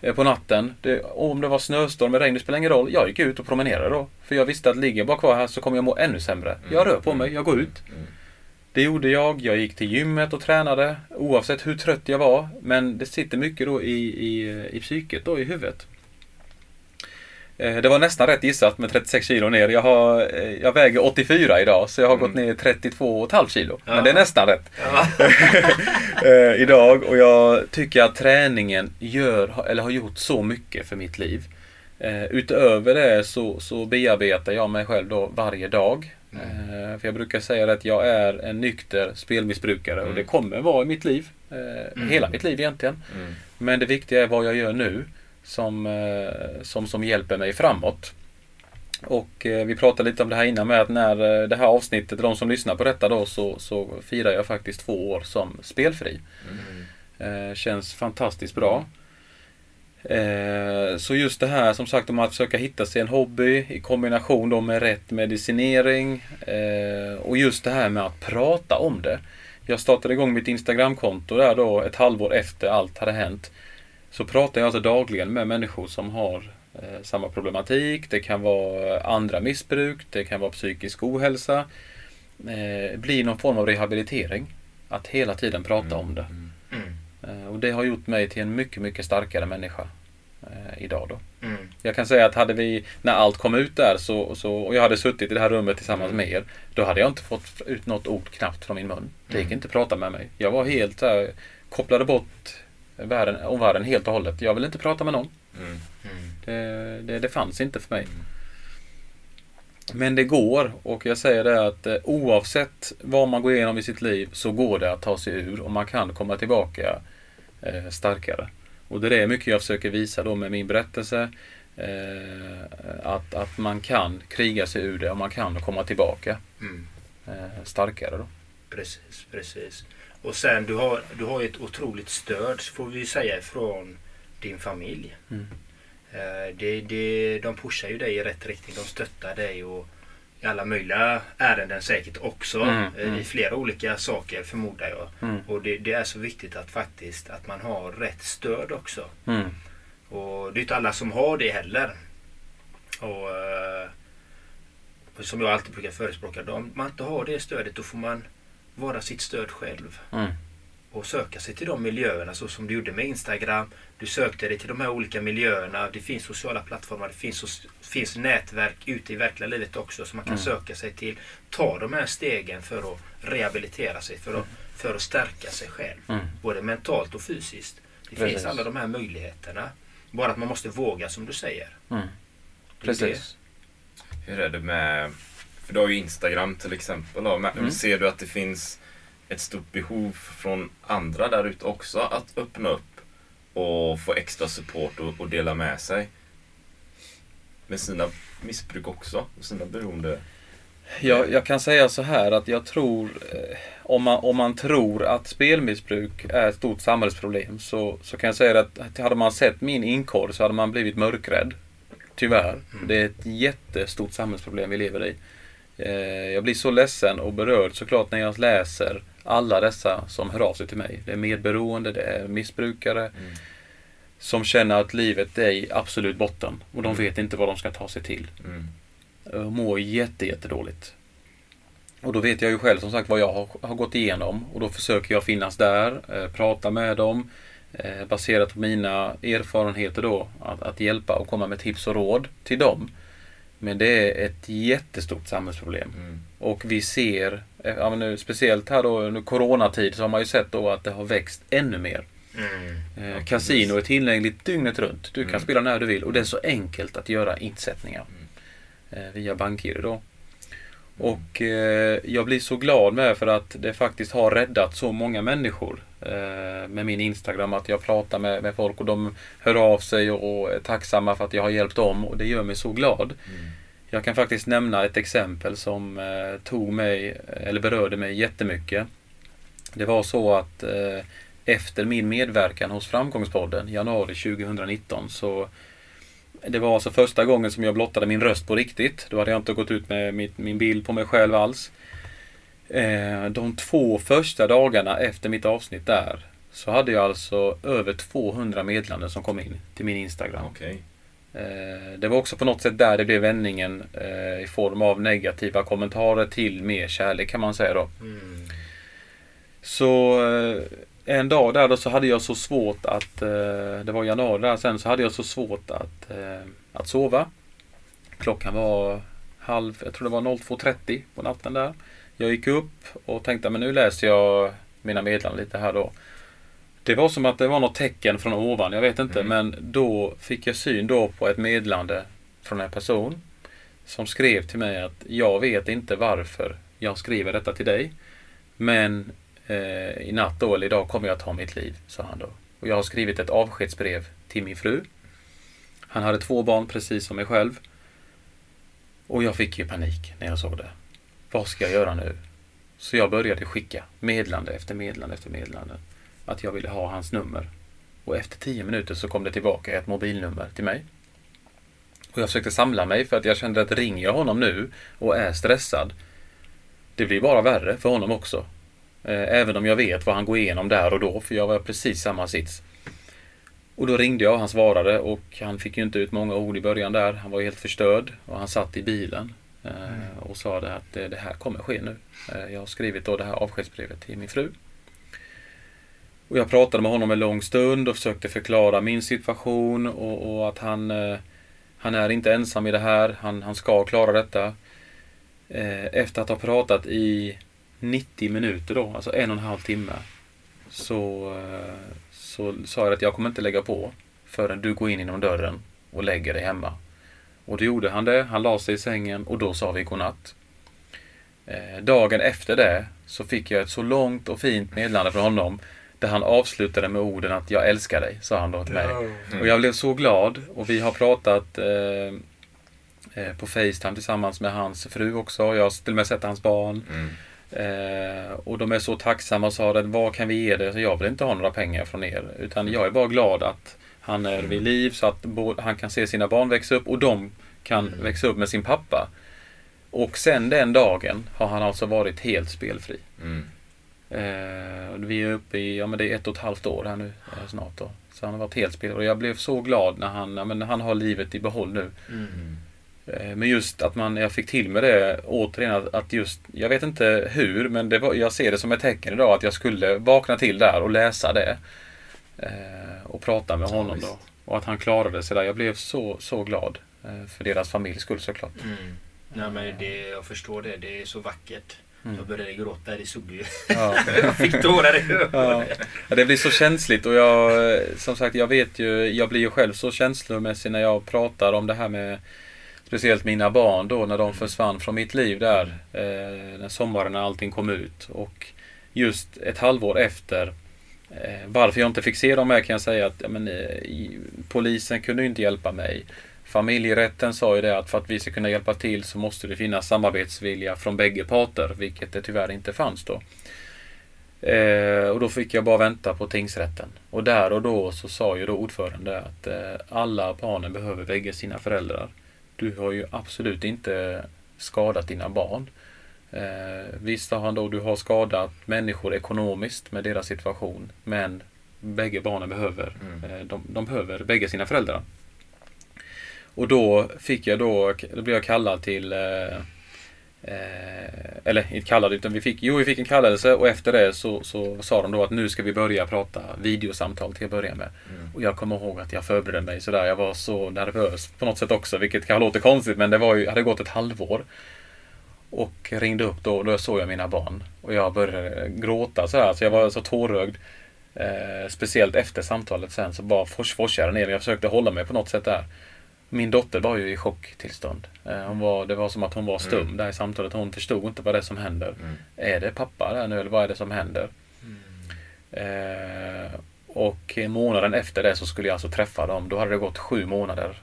eh, på natten. Det, om det var snöstorm eller regn, det spelar ingen roll. Jag gick ut och promenerade då. För jag visste att ligger jag bara kvar här så kommer jag må ännu sämre. Jag mm. rör på mig, jag går ut. Mm. Det gjorde jag. Jag gick till gymmet och tränade oavsett hur trött jag var. Men det sitter mycket då i, i, i psyket, då i huvudet. Eh, det var nästan rätt gissat med 36 kilo ner. Jag, har, eh, jag väger 84 idag så jag har mm. gått ner 32,5 kilo. Ja. Men det är nästan rätt. Ja. <laughs> <laughs> Eh, idag och jag tycker att träningen gör, eller har gjort så mycket för mitt liv. Utöver det så, så bearbetar jag mig själv då varje dag. Mm. För jag brukar säga att jag är en nykter spelmissbrukare mm. och det kommer vara i mitt liv. Mm. Hela mitt liv egentligen. Mm. Men det viktiga är vad jag gör nu som, eh, som, som hjälper mig framåt. Och eh, vi pratade lite om det här innan med att när eh, det här avsnittet, de som lyssnar på detta då, så, så firar jag faktiskt två år som spelfri. Mm. känns fantastiskt bra. så just det här som sagt om att försöka hitta sig en hobby i kombination då med rätt medicinering. och just det här med att prata om det. Jag startade igång mitt Instagramkonto där då ett halvår efter allt hade hänt så pratar jag alltså dagligen med människor som har eh, samma problematik. Det kan vara andra missbruk, det kan vara psykisk ohälsa. Eh, blir någon form av rehabilitering. Att hela tiden prata mm. om det. Mm. mm. Eh, och det har gjort mig till en mycket, mycket starkare människa eh, idag då. Mm. Jag kan säga att hade vi, när allt kom ut där så, så, och jag hade suttit i det här rummet tillsammans mm. med er. Då hade jag inte fått ut något ord knappt från min mun. Det gick mm. inte att prata med mig. Jag var helt här, kopplade bort världen, omvärlden helt och hållet. Jag vill inte prata med någon. Mm. Mm. Det, det, det, fanns inte för mig. Men det går och jag säger det att eh, oavsett vad man går igenom i sitt liv så går det att ta sig ur och man kan komma tillbaka eh, starkare. Och det är det mycket jag försöker visa då med min berättelse. Eh, att, att man kan kriga sig ur det och man kan komma tillbaka mm. eh, starkare. Då. Precis, precis. Och sen du har, du har ett otroligt stöd får vi säga från din familj. Mm. Eh, det, det, de pushar ju dig i rätt riktning. De stöttar dig och i alla möjliga ärenden säkert också. Mm, eh, mm. I flera olika saker förmodar jag. Mm. Och det, det, är så viktigt att faktiskt att man har rätt stöd också. Mm. Och det är inte alla som har det heller. Och, och eh, som jag alltid brukar förespråka. Om man inte har det stödet då får man vara sitt stöd själv. Mm. Och söka sig till de miljöerna så som du gjorde med Instagram. Du sökte dig till de här olika miljöerna. Det finns sociala plattformar, det finns, finns nätverk ute i verkliga livet också som man kan mm. söka sig till. Ta de här stegen för att rehabilitera sig, för att, för att stärka sig själv. Mm. Både mentalt och fysiskt. Det Precis. finns alla de här möjligheterna. Bara att man måste våga som du säger. Mm. Precis. Hur är det med för du har ju Instagram till exempel. Då. Men mm. Ser du att det finns ett stort behov från andra där ute också att öppna upp och få extra support och, och dela med sig? Med sina missbruk också, och sina beroende? Jag, jag kan säga så här att jag tror, eh, om man, om man tror att spelmissbruk är ett stort samhällsproblem så, så kan jag säga att hade man sett min inkorg så hade man blivit mörkrädd. Tyvärr. Mm. Det är ett jättestort samhällsproblem vi lever i. Eh, jag blir så ledsen och berörd såklart när jag läser alla dessa som hör av sig till mig. Det är medberoende, det är missbrukare Mm. som känner att livet är i absolut botten och de Mm. vet inte vad de ska ta sig till. Mm. Och mår jätte, jättedåligt. Och då vet jag ju själv som sagt vad jag har, har gått igenom och då försöker jag finnas där, eh, prata med dem eh, baserat på mina erfarenheter då att, att hjälpa och komma med tips och råd till dem. Men det är ett jättestort samhällsproblem. Mm. Och vi ser, eh, ja, nu, speciellt här då under coronatid så har man ju sett då att det har växt ännu mer. Mm. Eh, Casino är tillgängligt dygnet runt. Du kan Mm. spela när du vill och det är så enkelt att göra insättningar. Eh, via BankGiro då. Och eh, jag blir så glad med för att det faktiskt har räddat så många människor med min Instagram. Att jag pratar med, med folk och de hör av sig och, och är tacksamma för att jag har hjälpt dem och det gör mig så glad. Mm. Jag kan faktiskt nämna ett exempel som eh, tog mig, eller berörde mig jättemycket. Det var så att eh, efter min medverkan hos Framgångspodden januari 2019 så det var alltså första gången som jag blottade min röst på riktigt. Då hade jag inte gått ut med mitt, min bild på mig själv alls. Eh, de två första dagarna efter mitt avsnitt där så hade jag alltså över 200 meddelanden som kom in till min Instagram. Okej. Eh, Det var också på något sätt där det blev vändningen eh, i form av negativa kommentarer till mer kärlek kan man säga då. Mm. Så en dag där då så hade jag så svårt att, det var januari där sen, så hade jag så svårt att, att sova. Klockan var halv, jag tror det var 02.30 på natten där. Jag gick upp och tänkte men nu läser jag mina meddelanden lite här då. Det var som att det var något tecken från ovan, jag vet inte, Mm. men då fick jag syn då på ett meddelande från en person som skrev till mig att jag vet inte varför jag skriver detta till dig. Men eh, i natt då, eller idag kommer jag ta mitt liv, sa han då. Och jag har skrivit ett avskedsbrev till min fru. Han hade två barn precis som mig själv. Och jag fick ju panik när jag såg det. Vad ska jag göra nu? Så jag började skicka medlande efter medlande efter medlande. Att jag ville ha hans nummer. Och efter tio minuter så kom det tillbaka ett mobilnummer till mig. Och jag försökte samla mig för att jag kände att ringer jag honom nu och är stressad. Det blir bara värre för honom också. Eh, även om jag vet vad han går igenom där och då, för jag var precis samma sits. Och då ringde jag och han svarade och han fick ju inte ut många ord i början där. Han var ju helt förstörd och han satt i bilen Mm. och sa det att det, här kommer ske nu. Eh, jag har skrivit då det här avskedsbrevet till min fru. Och jag pratade med honom en lång stund och försökte förklara min situation och, och att han, eh, han är inte ensam i det här. Han, han ska klara detta. Efter att ha pratat i 90 minuter då, alltså en och en halv timme. Så, så sa jag att jag kommer inte lägga på förrän du går in genom dörren och lägger dig hemma. Och då gjorde han det. Han la sig i sängen och då sa vi godnatt. Eh, dagen efter det så fick jag ett så långt och fint meddelande från honom där han avslutade med orden att jag älskar dig, sa han då till mig. Och jag blev så glad och vi har pratat eh, eh, på Facetime tillsammans med hans fru också. Jag har till och med sett hans barn. Mm. Eh, och de är så tacksamma och sa att vad kan vi ge dig? Så jag vill inte ha några pengar från er. Utan jag är bara glad att han är vid liv så att han kan se sina barn växa upp och de kan växa upp med sin pappa. Och sen den dagen har han alltså varit helt spelfri. Mm. Eh, vi är uppe i, ja men det är ett och ett halvt år här nu eh, snart då. Så han har varit helt spelfri. Och jag blev så glad när han, ja, men han har livet i behåll nu. Mm. Eh, Men just att man, jag fick till med det återigen att, att just, jag vet inte hur, men det var, jag ser det som ett tecken idag att jag skulle vakna till där och läsa det. Och prata med honom då. Och att han klarade sig där. Jag blev så, så glad. Eh, för deras familjs skull såklart. Mm. Nej, men det, jag förstår det. Det är så vackert. Mm. Jag började gråta. Det såg ju. Ja. <laughs> jag fick tårar i. Ja. Ja, det blir så känsligt och jag, eh, som sagt, jag vet ju, jag blir ju själv så känslomässig när jag pratar om det här med Speciellt mina barn då när de försvann från mitt liv där. Eh, när sommaren när allting kom ut. Och just ett halvår efter Eh, varför jag inte fick se dem här kan jag säga att ja, men, eh, polisen kunde inte hjälpa mig. Familjerätten sa ju det att för att vi ska kunna hjälpa till så måste det finnas samarbetsvilja från bägge parter, vilket det tyvärr inte fanns då. Eh, och då fick jag bara vänta på tingsrätten. Och där och då så sa ju då ordförande att eh, alla barnen behöver bägge sina föräldrar. Du har ju absolut inte skadat dina barn. Eh, visst har han då, du har skadat människor ekonomiskt med deras situation. Men bägge barnen behöver, Mm. eh, de, de behöver bägge sina föräldrar. Och då fick jag då, då blev jag kallad till eh, Eh, eller inte kallad utan vi fick, jo vi fick en kallelse och efter det så, så sa de då att nu ska vi börja prata videosamtal till att börja med. Och jag kommer ihåg att jag förberedde mig sådär. Jag var så nervös på något sätt också, vilket kan låta konstigt men det var ju, hade gått ett halvår. Och ringde upp då och då såg jag mina barn. Och jag började gråta sådär, så jag var så tårögd. Eh, speciellt efter samtalet sen så bara fors, forsade jag ner. Jag försökte hålla mig på något sätt där. Min dotter var ju i chocktillstånd. Eh, hon var, det var som att hon var stum Mm. där i samtalet. Hon förstod inte vad det är som händer. Mm. Är det pappa där nu eller vad är det som händer? Eh, och månaden efter det så skulle jag alltså träffa dem. Då hade det gått sju månader.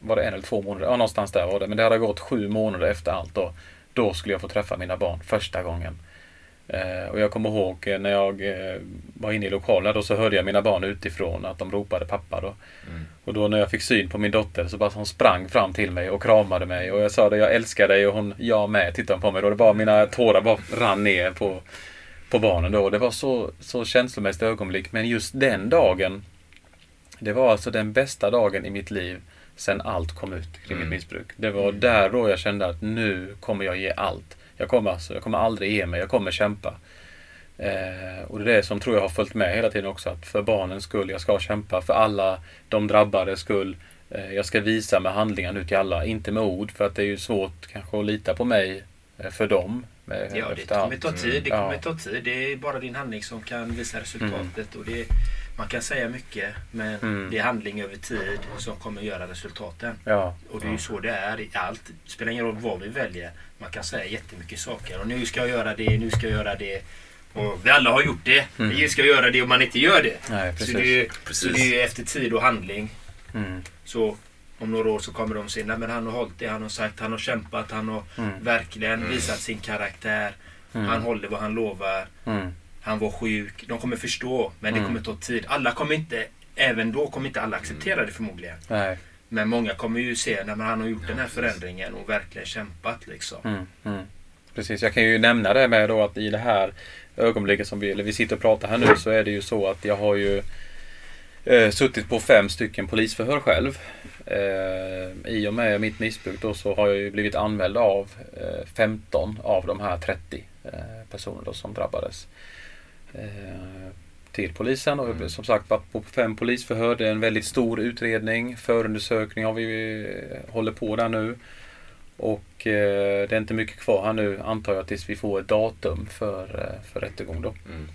Var det en eller två månader? Ja, någonstans där var det. Men det hade gått sju månader efter allt då. Då skulle jag få träffa mina barn första gången. Eh, och jag kommer ihåg eh, när jag eh, var inne i lokalen då så hörde jag mina barn utifrån att de ropade pappa då. Mm. Och då när jag fick syn på min dotter så bara hon sprang fram till mig och kramade mig och jag sa det jag älskar dig och hon, jag med, tittade på mig då. Det bara mina tårar bara rann ner på, på barnen då. Det var så, så känslomässigt ögonblick. Men just den dagen, det var alltså den bästa dagen i mitt liv sen allt kom ut kring Mm. mitt missbruk. Det var där då jag kände att nu kommer jag ge allt. Jag kommer, alltså, jag kommer aldrig ge mig, jag kommer kämpa. Eh, och det är det som tror jag har följt med hela tiden också. Att för barnens skull, jag ska kämpa. För alla de drabbades skull. Eh, jag ska visa med handlingar nu till alla, inte med ord. För att det är ju svårt kanske att lita på mig eh, för dem. eh, Ja, det kommer ta tid. Det Mm. kommer Ja. ta tid. Det är bara din handling som kan visa resultatet. Och det, man kan säga mycket, men Mm. det är handling över tid som kommer göra resultaten. Ja. Och det är ju så det är i allt. Det spelar ingen roll vad vi väljer. Man kan säga jättemycket saker. Och nu ska jag göra det, nu ska jag göra det. Och vi alla har gjort det. Mm. Vi ska göra det och man inte gör det. Nej, Så det, är, så det är efter tid och handling. Mm. Så om några år så kommer de se, nej men han har hållit det, han har sagt, han har kämpat, han har Mm. verkligen visat sin karaktär. Mm. Han håller vad han lovar. Han var sjuk. De kommer förstå, men det Mm. kommer ta tid. Alla kommer inte, även då kommer inte alla acceptera det förmodligen. Nej. Men många kommer ju se när han har gjort den här förändringen och verkligen kämpat liksom. Mm, mm. Precis, jag kan ju nämna det med då att i det här ögonblicket som vi, eller vi sitter och pratar här nu så är det ju så att jag har ju eh, suttit på fem stycken polisförhör själv. Eh, I och med mitt missbruk då så har jag ju blivit anmäld av eh, 15 av de här 30 eh, personer då som drabbades. Eh, till polisen och Mm. som sagt på fem polisförhör. Det är en väldigt stor utredning. Förundersökning har vi eh, håller på där nu. Och eh, det är inte mycket kvar här nu antar jag tills vi får ett datum för, eh, för rättegång då. Mm.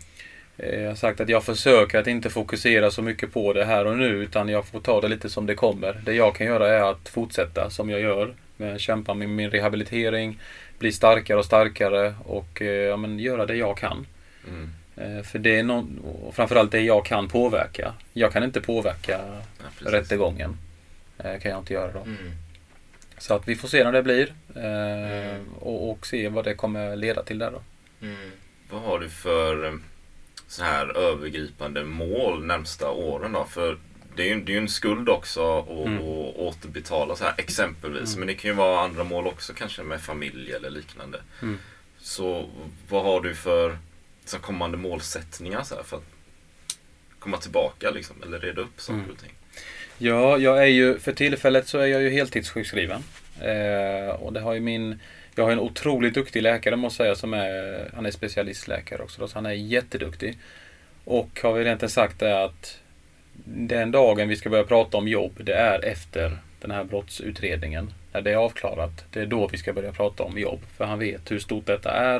Eh, Jag har sagt att jag försöker att inte fokusera så mycket på det här och nu utan jag får ta det lite som det kommer. Det jag kan göra är att fortsätta som jag gör. Med kämpa med min rehabilitering, bli starkare och starkare och eh, ja, men göra det jag kan. Mm. Eh, För det är någon, framförallt det jag kan påverka. Jag kan inte påverka Ja, rättegången. Eh, kan jag inte göra då. Mm. Så att vi får se när det blir. Eh, Mm. och, och se vad det kommer leda till där då. Mm. Vad har du för eh, så här övergripande mål närmsta åren då? För det är ju det är en skuld också att Mm. återbetala så här exempelvis. Men det kan ju vara andra mål också kanske med familj eller liknande. Mm. Så vad har du för så kommande målsättningar så här, för att komma tillbaka liksom? Eller reda upp saker Mm. och ting? Ja, jag är ju för tillfället så är jag ju heltidssjukskriven. Eh, och det har ju min jag har en otroligt duktig läkare måste jag säga som är, han är specialistläkare också då, så han är jätteduktig. Och har vi egentligen sagt det att den dagen vi ska börja prata om jobb, det är efter den här brottsutredningen. När det är avklarat, det är då vi ska börja prata om jobb. För han vet hur stort detta är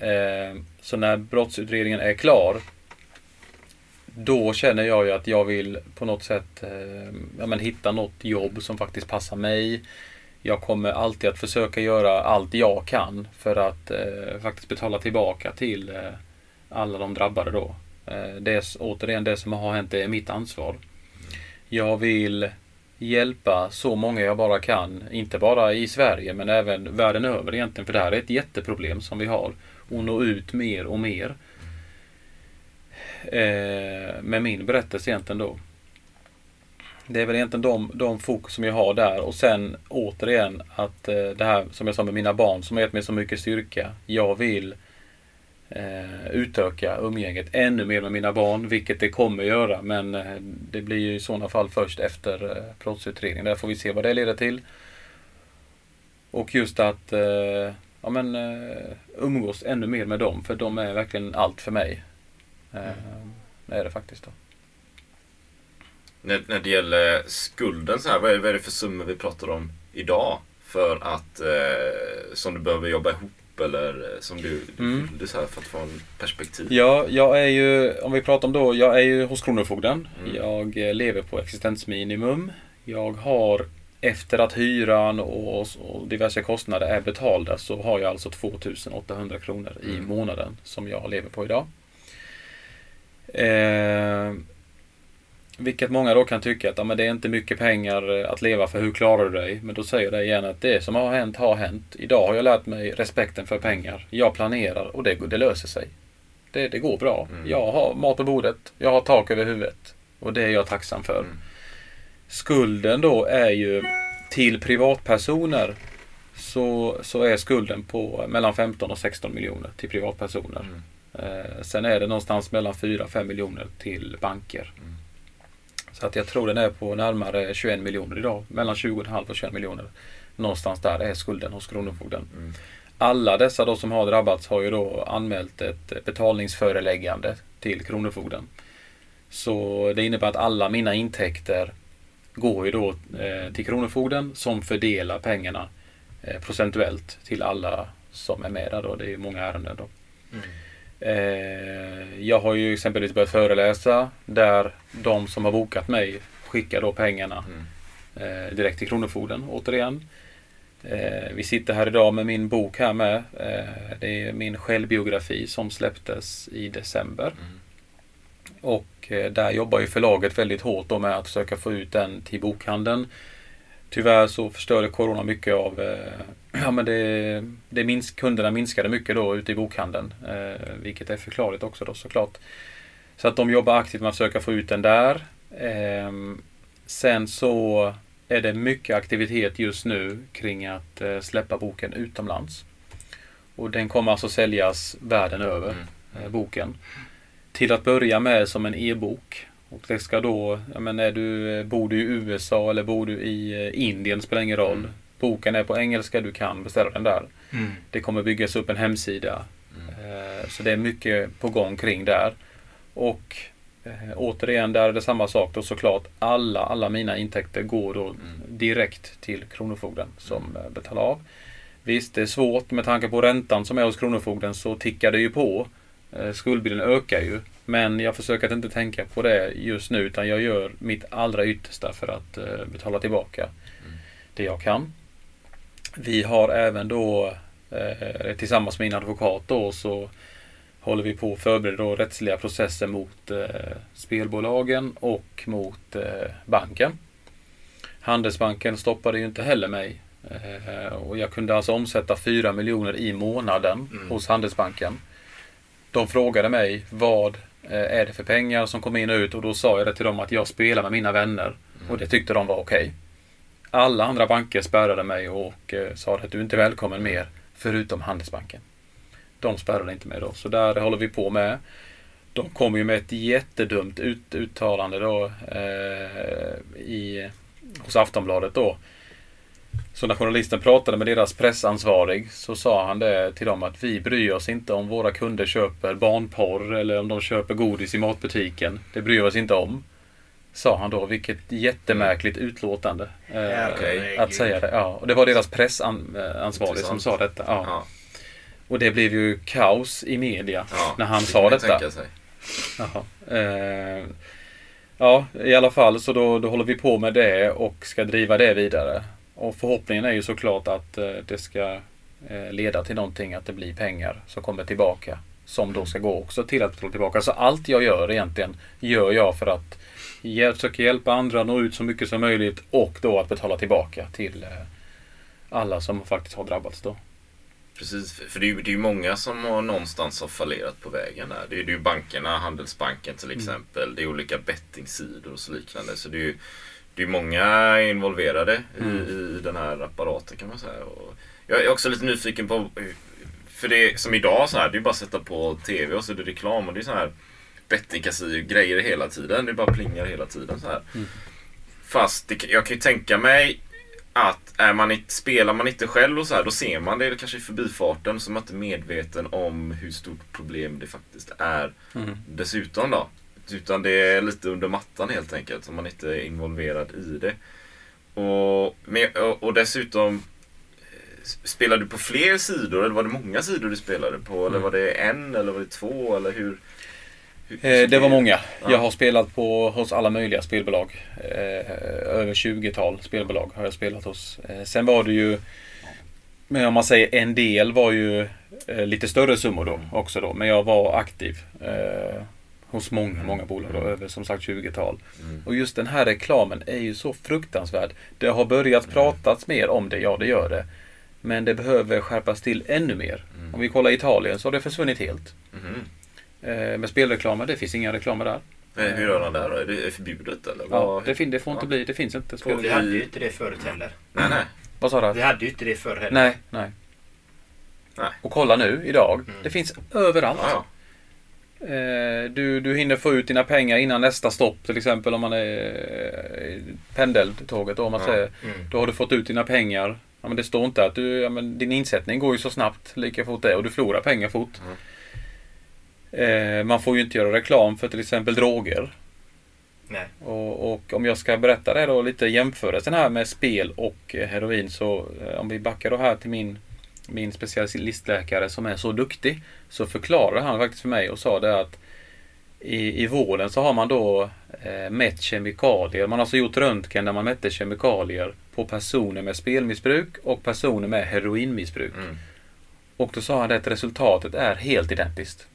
Eh, så när brottsutredningen är klar då känner jag ju att jag vill på något sätt eh, ja, men hitta något jobb som faktiskt passar mig. Jag kommer alltid att försöka göra allt jag kan för att eh, faktiskt betala tillbaka till eh, alla de drabbade då. Eh, det är återigen det som har hänt, är mitt ansvar. Jag vill hjälpa så många jag bara kan. Inte bara i Sverige men även världen över egentligen. För det här är ett jätteproblem som vi har. Och nå ut mer och mer. Eh, med min berättelse egentligen då. Det är väl egentligen de, de fokus som jag har där och sen återigen att eh, det här som jag sa med mina barn som har gett mig så mycket styrka. Jag vill eh, utöka umgänget ännu mer med mina barn, vilket det kommer göra. Men eh, det blir ju i sådana fall först efter eh, brottsutredningen. Där får vi se vad det leder till. Och just att eh, ja, men, eh, umgås ännu mer med dem, för de är verkligen allt för mig. Eh, det är det faktiskt. Då. När, när det gäller skulden, så här, vad, är, vad är det för summor vi pratar om idag? För att, eh, som du behöver jobba ihop eller eh, som du, Mm. du så här, för att få en perspektiv? Ja, jag är ju, om vi pratar om då, jag är ju hos Kronofogden. Mm. Jag lever på existensminimum. Jag har, efter att hyran och, och diverse kostnader är betalda, så har jag alltså 2800 kronor i Mm. månaden som jag lever på idag. Eh, vilket många då kan tycka att ja, men det är inte mycket pengar eh, att leva för, hur klarar du dig? Men då säger jag det igen att det som har hänt har hänt. Idag har jag lärt mig respekten för pengar. Jag planerar och det, det löser sig. Det, det går bra. Mm. Jag har mat på bordet, jag har tak över huvudet. Och det är jag tacksam för. Mm. Skulden då är ju till privatpersoner så, så är skulden på mellan 15 och 16 miljoner till privatpersoner. Mm. Eh, sen är det någonstans mellan 4 och 5 miljoner till banker. Mm. Så att jag tror den är på närmare 21 miljoner idag. Mellan 20,5 och 21 miljoner. Någonstans där är skulden hos Kronofogden. Mm. Alla dessa då som har drabbats har ju då anmält ett betalningsföreläggande till Kronofogden. Så det innebär att alla mina intäkter går ju då eh, till Kronofogden som fördelar pengarna eh, procentuellt till alla som är med där då. Det är ju många ärenden då. Mm. Eh, jag har ju exempelvis börjat föreläsa där de som har bokat mig skickar då pengarna Mm. direkt till Kronofogden återigen. Vi sitter här idag med min bok här med. Det är min självbiografi som släpptes i december. Mm. Och eh, där jobbar ju förlaget väldigt hårt med att försöka få ut den till bokhandeln. Tyvärr så förstörde Corona mycket av... Eh, <clears throat> ja men det, det minsk, kunderna minskade mycket då ute i bokhandeln. Eh, vilket är förklarligt också då såklart. Så att de jobbar aktivt med att försöka få ut den där. Ehm, sen så är det mycket aktivitet just nu kring att eh, släppa boken utomlands. Och den kommer alltså säljas världen över, Mm. eh, boken. Till att börja med som en e-bok. Och det ska då, ja men är du, bor du i USA eller bor du i eh, Indien spelar ingen roll. Mm. Boken är på engelska, du kan beställa den där. Mm. Det kommer byggas upp en hemsida. Eh, Så det är mycket på gång kring där. Och eh, återigen, där är det samma sak då såklart. Alla, alla mina intäkter går då direkt till Kronofogden som eh, betalar av. Visst, det är svårt med tanke på räntan som är hos Kronofogden så tickar det ju på. Eh, Skuldbilden ökar ju. Men jag försöker att inte tänka på det just nu utan jag gör mitt allra yttersta för att eh, betala tillbaka det jag kan. Vi har även då eh, tillsammans med min advokat då så håller vi på att förbereda rättsliga processer mot spelbolagen och mot banken. Handelsbanken stoppade ju inte heller mig. Och jag kunde alltså omsätta 4 miljoner i månaden Mm. hos Handelsbanken. De frågade mig vad eh, är det för pengar som kommer in och ut och då sa jag det till dem att jag spelar med mina vänner. Och det tyckte de var okej. Alla andra banker spärrade mig och eh, sa att du inte är välkommen mer förutom Handelsbanken. de spärrade inte mig då. Så där håller vi på med. De kom ju med ett jättedumt ut, uttalande då eh, i, hos Aftonbladet då. Så när journalisten pratade med deras pressansvarig så sa han det till dem att vi bryr oss inte om våra kunder köper barnporr eller om de köper godis i matbutiken. Det bryr vi oss inte om. Sa han då, vilket jättemärkligt utlåtande. Eh, Okej. att säga det. Ja, och det var deras pressansvarig som sa detta. Ja. Ja. Och det blev ju kaos i media Ja, när han sa detta. Eh, ja, i alla fall så då, då håller vi på med det och ska driva det vidare. Och förhoppningen är ju såklart att eh, det ska eh, leda till någonting, att det blir pengar som kommer tillbaka. Som då ska gå också till att betala tillbaka. Så allt jag gör egentligen gör jag för att försöka hjälpa andra, nå ut så mycket som möjligt och då att betala tillbaka till eh, alla som faktiskt har drabbats då. Precis, för- det är ju det är ju många som har någonstans har fallerat på vägen där. Det är, ju bankerna, Handelsbanken till exempel. Det är olika bettingsidor och så liknande. Så det är ju det är många involverade i, i den här apparaten kan man säga. Och jag är också lite nyfiken på, för det som idag så här, det är bara att sätta på TV och så är det reklam och det är så här bettingkasino-grejer hela tiden. Det bara plingar hela tiden så här. Fast det, jag kan ju tänka mig att är man inte, spelar man inte själv och så här, då ser man det kanske i förbifarten så man inte är medveten om hur stort problem det faktiskt är dessutom då. Utan det är lite under mattan helt enkelt, så man inte är involverad i det. Och, och, dessutom eh, Spelar du på fler sidor eller var det många sidor du spelade på? Eller var det en eller var det två? Eller hur? hur Eh, det var många. Ja. Jag har spelat på, hos alla möjliga spelbolag. Eh, över 20-tal spelbolag har jag spelat hos. Sen var det ju, men om man säger en del var ju lite större summor då också då. Men jag var aktiv hos många, många bolag då, över som sagt 20-tal. Mm. Och just den här reklamen är ju så fruktansvärd. Det har börjat pratats mer om det, ja det gör det. Men det behöver skärpas till ännu mer. Om vi kollar Italien så har det försvunnit helt. Mhm. Eh, med spelreklamer, det finns inga reklamer där. Men hur gör han där då? Är det förbjudet eller? Ja, det, fin- det får inte Ja. bli, det finns inte Vi spelreklam. hade ju inte det förut heller. Nej, nej. Vad sa du? Vi hade ju inte det förr heller. Nej, nej. Nej. Och kolla nu, idag. Mm. Det finns överallt. Ja, ja. Eh, du, du hinner få ut dina pengar innan nästa stopp till exempel om man är eh, pendeltåget då, om man Ja. säger. Mm. Då har du fått ut dina pengar. Ja, men det står inte att du, ja, men din insättning går ju så snabbt, lika fort det och du förlorar pengar fort. Mm. Eh, man får ju inte göra reklam för till exempel droger. Nej. Och, och om jag ska berätta det då lite jämförelsen här med spel och eh, heroin så om vi backar då här till min, min specialistläkare som är så duktig så förklarade han faktiskt för mig och sa det att i, i vården så har man då eh, mätt kemikalier. Man har alltså gjort röntgen där man mätte kemikalier på personer med spelmissbruk och personer med heroinmissbruk. Mm. Och då sa han att resultatet är helt identiskt.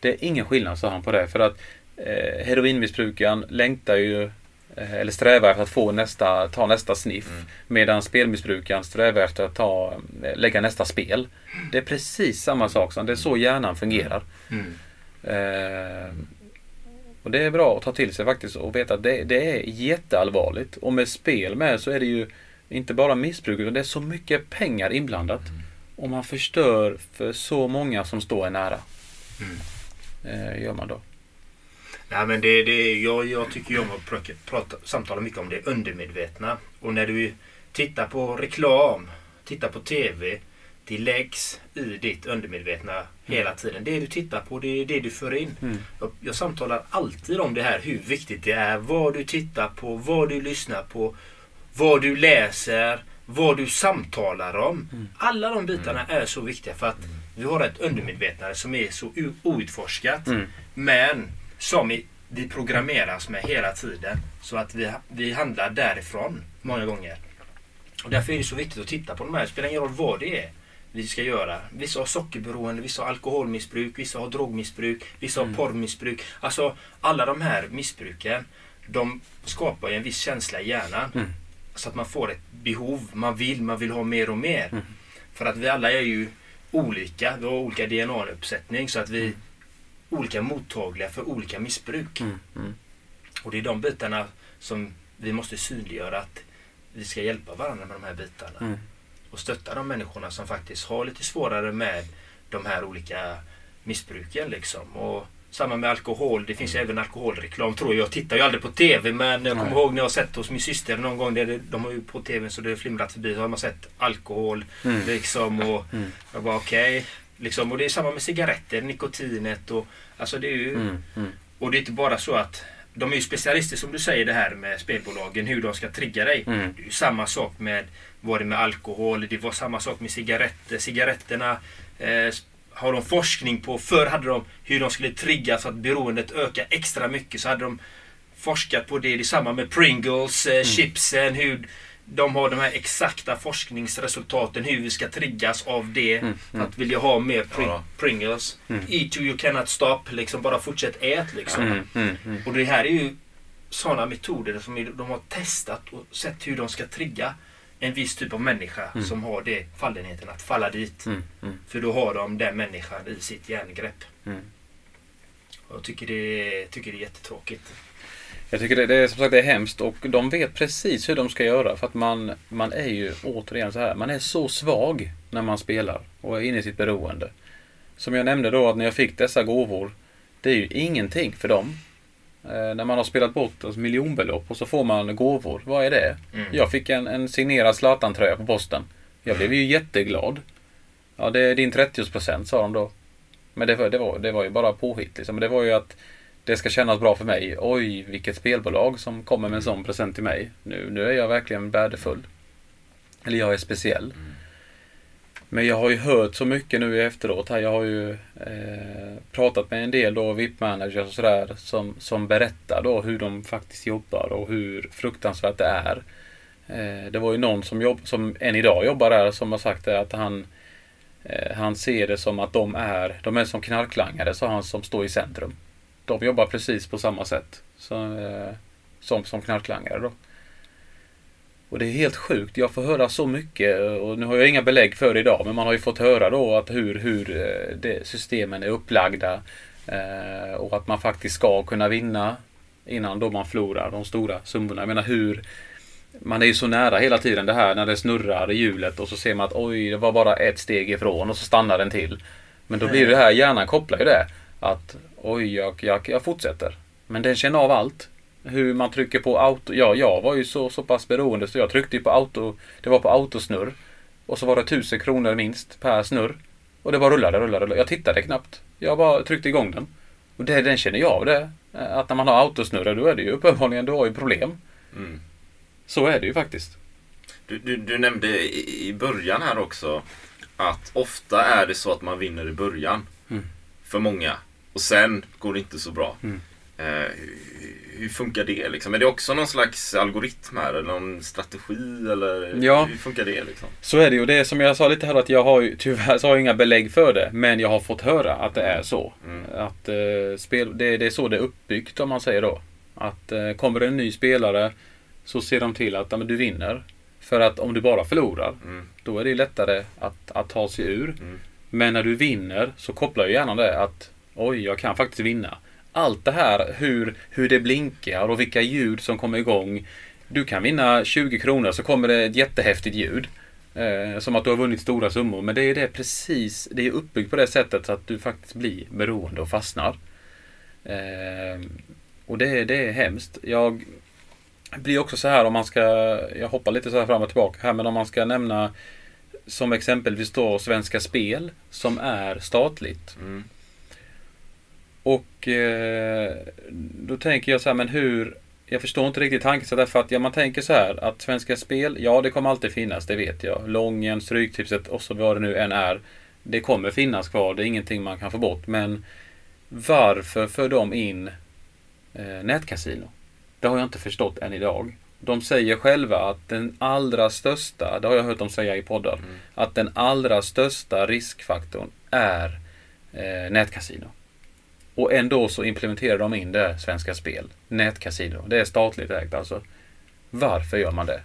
Det är ingen skillnad sa han på det för att eh, heroinmissbrukaren längtar ju eller strävar efter att få nästa, ta nästa sniff. Medan spelmissbrukaren strävar efter att ta, eh, lägga nästa spel. Det är precis samma sak. som Det är så hjärnan fungerar. Mm. Eh, och det är bra att ta till sig faktiskt och veta att det, det är jätteallvarligt. Och med spel med så är det ju inte bara missbruk utan det är så mycket pengar inblandat. Och man förstör för så många som står en nära. Eh, gör man då. Nej, men det, det, jag, jag tycker ju om att prata, prata, samtala mycket om det undermedvetna. Och när du tittar på reklam, tittar på TV. Det läggs i ditt undermedvetna hela tiden. Det du tittar på, det är det du för in. Jag, jag samtalar alltid om det här, hur viktigt det är. Vad du tittar på, vad du lyssnar på, vad du läser, vad du samtalar om. Alla de bitarna är så viktiga för att vi har ett undermedvetna som är så outforskat. Men som i, vi programmeras med hela tiden. Så att vi, vi handlar därifrån många gånger. Och därför är det så viktigt att titta på de här. Det spelar ingen roll vad det är vi ska göra. Vissa har sockerberoende, vissa har alkoholmissbruk, vissa har drogmissbruk, vissa har porrmissbruk. Alltså alla de här missbruken, de skapar ju en viss känsla i hjärnan. Så att man får ett behov, man vill, man vill ha mer och mer. För att vi alla är ju olika, vi har olika DNA-uppsättning så att vi är olika mottagliga för olika missbruk. Och det är de bitarna som vi måste synliggöra att vi ska hjälpa varandra med de här bitarna. Och stötta de människorna som faktiskt har lite svårare med de här olika missbruken liksom. Och samma med alkohol. Det finns ju även alkoholreklam tror jag. Jag tittar ju aldrig på TV men jag kommer ihåg när jag har sett hos min syster någon gång. Där de har ju på TV så det har flimrat förbi. Så har man sett alkohol Mm. liksom. Och Mm. jag bara okej. Liksom, och det är samma med cigaretter, nikotinet och alltså det är ju Mm. Mm. och det är inte bara så att de är ju specialister som du säger det här med spelbolagen, hur de ska trigga dig. Mm. Det är ju samma sak med, var det med alkohol, det var samma sak med cigaretter. Cigaretterna eh, har de forskning på. Förr hade de hur de skulle trigga så att beroendet ökar extra mycket. Så hade de forskat på det. Det är samma med Pringles, Mm. eh, chipsen, hur de har de här exakta forskningsresultaten hur vi ska triggas av det. Mm, För att vilja ha mer Pring- Ja. Pringles. Mm. Eat you, you cannot stop. Liksom bara fortsätt ät liksom. Mm. Mm. Mm. Och det här är ju sådana metoder som de har testat och sett hur de ska trigga en viss typ av människa Mm. som har det fallenheten att falla dit. Mm. Mm. För då har de den människan i sitt järngrepp. Mm. Jag tycker det, tycker det är jättetråkigt. Jag tycker det, det är som sagt det är hemskt och de vet precis hur de ska göra för att man, man är ju återigen så här, man är så svag när man spelar och är inne i sitt beroende. Som jag nämnde då att när jag fick dessa gåvor, det är ju ingenting för dem. Eh, när man har spelat bort alltså, miljonbelopp och så får man gåvor, vad är det? Mm. Jag fick en, en signerad Zlatan-tröja på posten. Jag blev ju jätteglad. Ja, det är din 30% sa de då. Men det var, det var, det var ju bara påhitt liksom. Men det var ju att det ska kännas bra för mig. Oj, vilket spelbolag som kommer med en sån present till mig. Nu, nu är jag verkligen värdefull. Eller jag är speciell. Men jag har ju hört så mycket nu efteråt här. Jag har ju eh, pratat med en del då VIP-managers och sådär som, som berättar då hur de faktiskt jobbar och hur fruktansvärt det är. Eh, det var ju någon som, jobb, som än idag jobbar där som har sagt det att han eh, han ser det som att de är, de är som knarklangare, sa han, som står i centrum. De jobbar precis på samma sätt som, eh, som, som knarklangare då. Och det är helt sjukt. Jag får höra så mycket och nu har jag inga belägg för det idag men man har ju fått höra då att hur, hur eh, det, systemen är upplagda eh, och att man faktiskt ska kunna vinna innan då man förlorar de stora summorna. Jag menar hur man är ju så nära hela tiden det här när det snurrar i hjulet och så ser man att oj, det var bara ett steg ifrån och så stannar den till. Men då blir det här, hjärnan kopplar ju det. Att oj, jag, jag, jag fortsätter. Men den känner av allt. Hur man trycker på auto. Ja, jag var ju så, så pass beroende så jag tryckte på auto. Det var på autosnurr. Och så var det tusen kronor minst per snurr. Och det bara rullade, rullade, rullade. Jag tittade knappt. Jag bara tryckte igång den. Och det, den känner jag av det. Att när man har autosnurrar då är det ju uppenbarligen, du har ju problem. Mm. Så är det ju faktiskt. Du, du, du nämnde i, i början här också att ofta är det så att man vinner i början. Mm. För många. Och sen går det inte så bra. Mm. Eh, hur, funkar det liksom? Är det också någon slags algoritm här? Eller någon strategi? Eller Ja. hur funkar det liksom? Så är det ju. Det är som jag sa lite här att jag har ju tyvärr så har jag inga belägg för det. Men jag har fått höra att det är så. Mm. Att eh, spel, det, det är så det är uppbyggt om man säger då. Att eh, kommer det en ny spelare så ser de till att ja, men du vinner. För att om du bara förlorar Mm. då är det lättare att, att ta sig ur. Mm. Men när du vinner så kopplar ju hjärnan det att oj, jag kan faktiskt vinna. Allt det här hur, hur det blinkar och vilka ljud som kommer igång. Du kan vinna 20 kronor så kommer det ett jättehäftigt ljud. Eh, som att du har vunnit stora summor. Men det är det precis, det är uppbyggt på det sättet så att du faktiskt blir beroende och fastnar. Eh, och det, det är hemskt. Jag blir också så här om man ska, jag hoppar lite så här fram och tillbaka här, men om man ska nämna som exempelvis då Svenska Spel som är statligt. Mm. Och eh, då tänker jag så här, men hur jag förstår inte riktigt tankesättet för att ja, man tänker så här att Svenska Spel, ja det kommer alltid finnas, det vet jag. Lången, Stryktipset och så vad det nu än är. Det kommer finnas kvar, det är ingenting man kan få bort. Men varför för de in eh, nätkasino? Det har jag inte förstått än idag. De säger själva att den allra största, det har jag hört dem säga i poddar, att den allra största riskfaktorn är eh, nätkasino. Och ändå så implementerar de in det, Svenska Spel. Nätkasino. Det är statligt ägt alltså. Varför gör man det?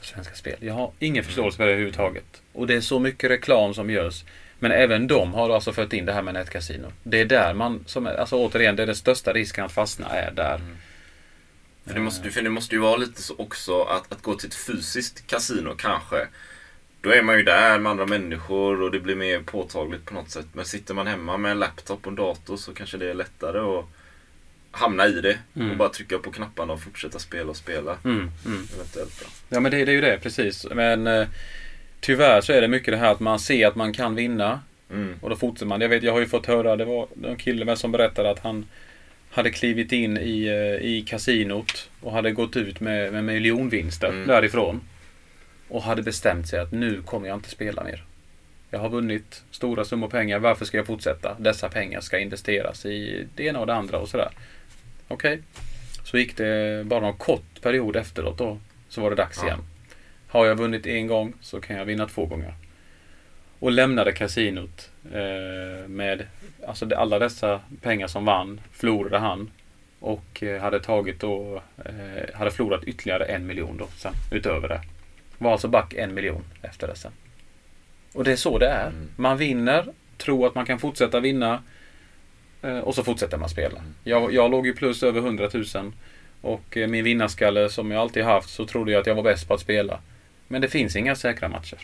Svenska Spel. Jag har ingen förståelse för det överhuvudtaget. Och det är så mycket reklam som görs. Men även de har alltså fört in det här med nätkasino. Det är där man, som är, alltså återigen, det är den största risken att fastna är där. Mm. För det, måste, för det måste ju vara lite så också att, att gå till ett fysiskt kasino kanske då är man ju där med andra människor och det blir mer påtagligt på något sätt. Men sitter man hemma med en laptop och en dator så kanske det är lättare att hamna i det Mm. och bara trycka på knapparna och fortsätta spela och spela. Mm, mm. Eventuellt då. Ja men det, det är ju det precis. Men eh, tyvärr så är det mycket det här att man ser att man kan vinna. Mm. Och då fortsätter man. Jag vet, jag har ju fått höra, det var en kille med som berättade att han hade klivit in i, eh, i kasinot och hade gått ut med, med miljonvinster Mm. därifrån. Och hade bestämt sig att nu kommer jag inte spela mer. Jag har vunnit stora summor pengar. Varför ska jag fortsätta? Dessa pengar ska investeras i det ena och det andra och sådär. Okej. Så gick det bara någon kort period efteråt då. Så var det dags Ja. igen. Har jag vunnit en gång så kan jag vinna två gånger. Och lämnade kasinot eh, med alltså alla dessa pengar som vann förlorade han. Och eh, hade tagit då, eh, hade förlorat ytterligare en miljon då sen utöver det. Var alltså back en miljon efter sen. Och det är så det är. Mm. Man vinner, tror att man kan fortsätta vinna eh, och så fortsätter man spela. Jag, jag låg ju plus över 100 000 och eh, min vinnarskalle som jag alltid haft så trodde jag att jag var bäst på att spela. Men det finns inga säkra matcher.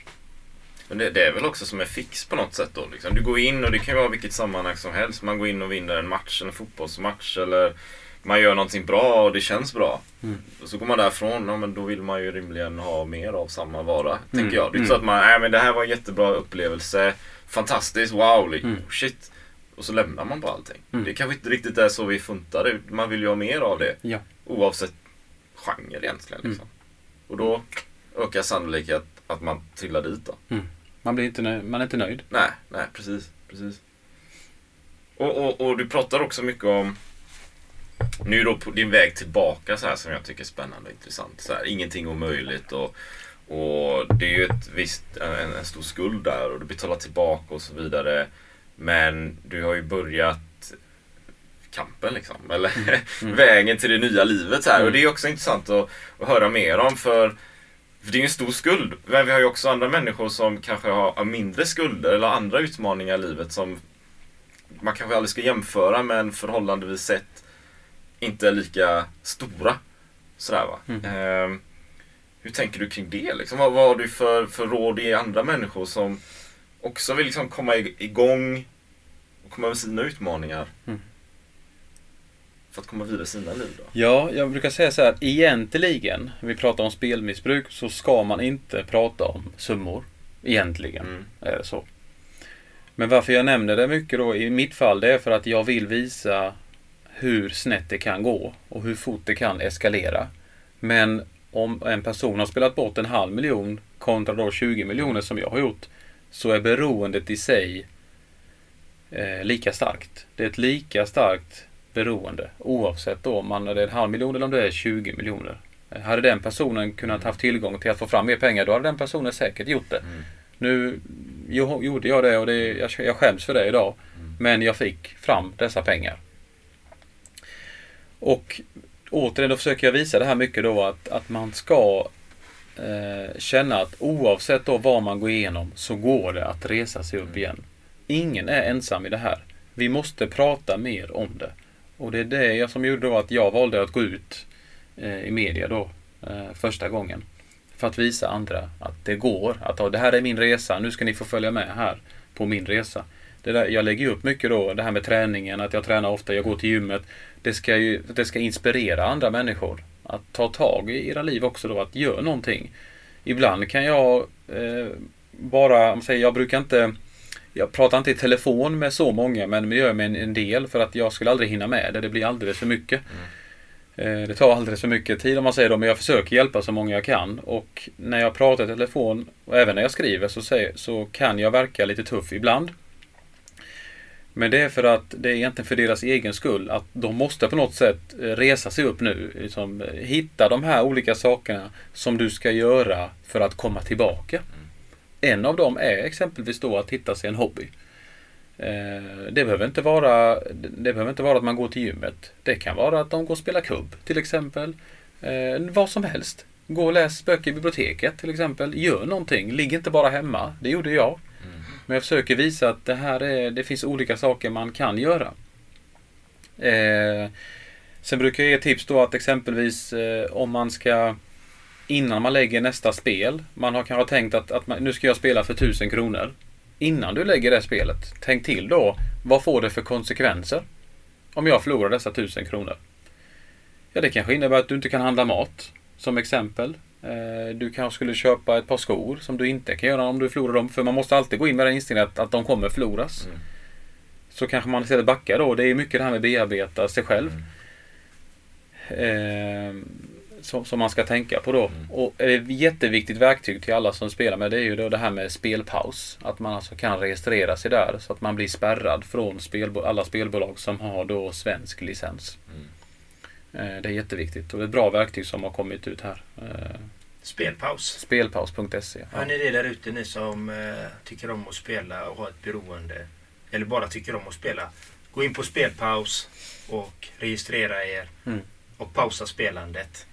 Men det, det är väl också som en fix på något sätt då. Liksom. Du går in och det kan ju vara vilket sammanhang som helst. Man går in och vinner en match, en fotbollsmatch eller man gör någonting bra och det känns bra. Mm. Och så går man därifrån, ja, men då vill man ju rimligen ha mer av samma vara. Mm. Tänker jag. Det är inte Mm. så att man, nej men det här var en jättebra upplevelse. Fantastiskt, wow, liksom. Mm. shit. Och så lämnar man bara allting. Mm. Det kanske inte riktigt är så vi funtar. Man vill ju ha mer av det. Ja. Oavsett genre egentligen. Mm. Liksom. Och då ökar sannolikheten att, att man trillar dit då. Man, blir inte nöjd, man är inte nöjd. Nej, nej precis. precis. Och, och, och du pratar också mycket om nu då på din väg tillbaka så här som jag tycker är spännande och intressant. Så här, ingenting omöjligt och, och det är ju ett visst, en, en stor skuld där och du betalar tillbaka och så vidare. Men du har ju börjat kampen liksom. Eller <laughs> vägen till det nya livet så här. Och det är också intressant att, att höra mer om för för det är ju en stor skuld. Men vi har ju också andra människor som kanske har mindre skulder eller andra utmaningar i livet som man kanske aldrig ska jämföra men förhållandevis sett inte är lika stora. Sådär va. Mm. Ehm, hur tänker du kring det? Liksom? Vad, vad har du för, för råd i andra människor som också vill liksom komma ig- igång och komma med sina utmaningar? Mm. För att komma vidare i sina liv då? Ja, jag brukar säga så här. Egentligen, vi pratar om spelmissbruk, så ska man inte prata om summor. Egentligen Mm. är det så. Men varför jag nämner det mycket då i mitt fall, det är för att jag vill visa hur snett det kan gå och hur fort det kan eskalera. Men om en person har spelat bort en halv miljon kontra då 20 miljoner som jag har gjort, så är beroendet i sig eh, lika starkt. Det är ett lika starkt beroende oavsett då om man är en halv miljon eller om det är 20 miljoner. Hade den personen kunnat haft tillgång till att få fram mer pengar då hade den personen säkert gjort det. Nu jo, gjorde jag det och det, jag, jag skäms för det idag. Men jag fick fram dessa pengar. Och återigen då försöker jag visa det här mycket då att, att man ska eh, känna att oavsett då vad man går igenom så går det att resa sig upp igen. Ingen är ensam i det här. Vi måste prata mer om det. Och det är det jag som gjorde då att jag valde att gå ut eh, i media då eh, första gången. För att visa andra att det går. Att ja, det här är min resa. Nu ska ni få följa med här på min resa. Det där, jag lägger upp mycket då, det här med träningen, att jag tränar ofta, jag går till gymmet. Det ska ju det ska inspirera andra människor. Att ta tag i era liv också då, att göra någonting. Ibland kan jag eh, bara, om säger, jag brukar inte jag pratar inte i telefon med så många men det gör jag med en, en del för att jag skulle aldrig hinna med det. Det blir alldeles för mycket. Eh, Det tar alldeles för mycket tid om man säger då, men jag försöker hjälpa så många jag kan. Och när jag pratar i telefon och även när jag skriver så, säger, så kan jag verka lite tuff ibland. Men det är för att det är egentligen för deras egen skull. Att de måste på något sätt eh, resa sig upp nu. Liksom, eh, hitta de här olika sakerna som du ska göra för att komma tillbaka. En av dem är exempelvis då att hitta sig en hobby. Eh, Det behöver, inte vara, det behöver inte vara att man går till gymmet. Det kan vara att de går och spelar kubb till exempel. Vad som helst. Gå och läs böcker i biblioteket till exempel. Gör någonting. Ligg inte bara hemma. Det gjorde jag. Men jag försöker visa att det här är, det finns olika saker man kan göra. Eh, sen brukar jag ge tips då att exempelvis eh, om man ska innan man lägger nästa spel. Man har kanske tänkt att, att man, nu ska jag spela för 1000 kronor. Innan du lägger det spelet, tänk till då. Vad får det för konsekvenser? Om jag förlorar dessa 1000 kronor. Ja, det kanske innebär att du inte kan handla mat. Som exempel. Eh, Du kanske skulle köpa ett par skor som du inte kan göra om du förlorar dem. För man måste alltid gå in med den inställningen att, att de kommer förloras. Så kanske man istället backar då. Det är mycket det här med att bearbeta sig själv. Eh, som, som man ska tänka på då. Och ett jätteviktigt verktyg till alla som spelar med det är ju då det här med spelpaus. Att man alltså kan registrera sig där så att man blir spärrad från spelbo- alla spelbolag som har då svensk licens. Eh, Det är jätteviktigt och det är ett bra verktyg som har kommit ut här. Eh, Spelpaus. Spelpaus.se. Hör ni det där ute ni som eh, tycker om att spela och har ett beroende? Eller bara tycker om att spela. Gå in på spelpaus och registrera er. Mm. Och pausa spelandet.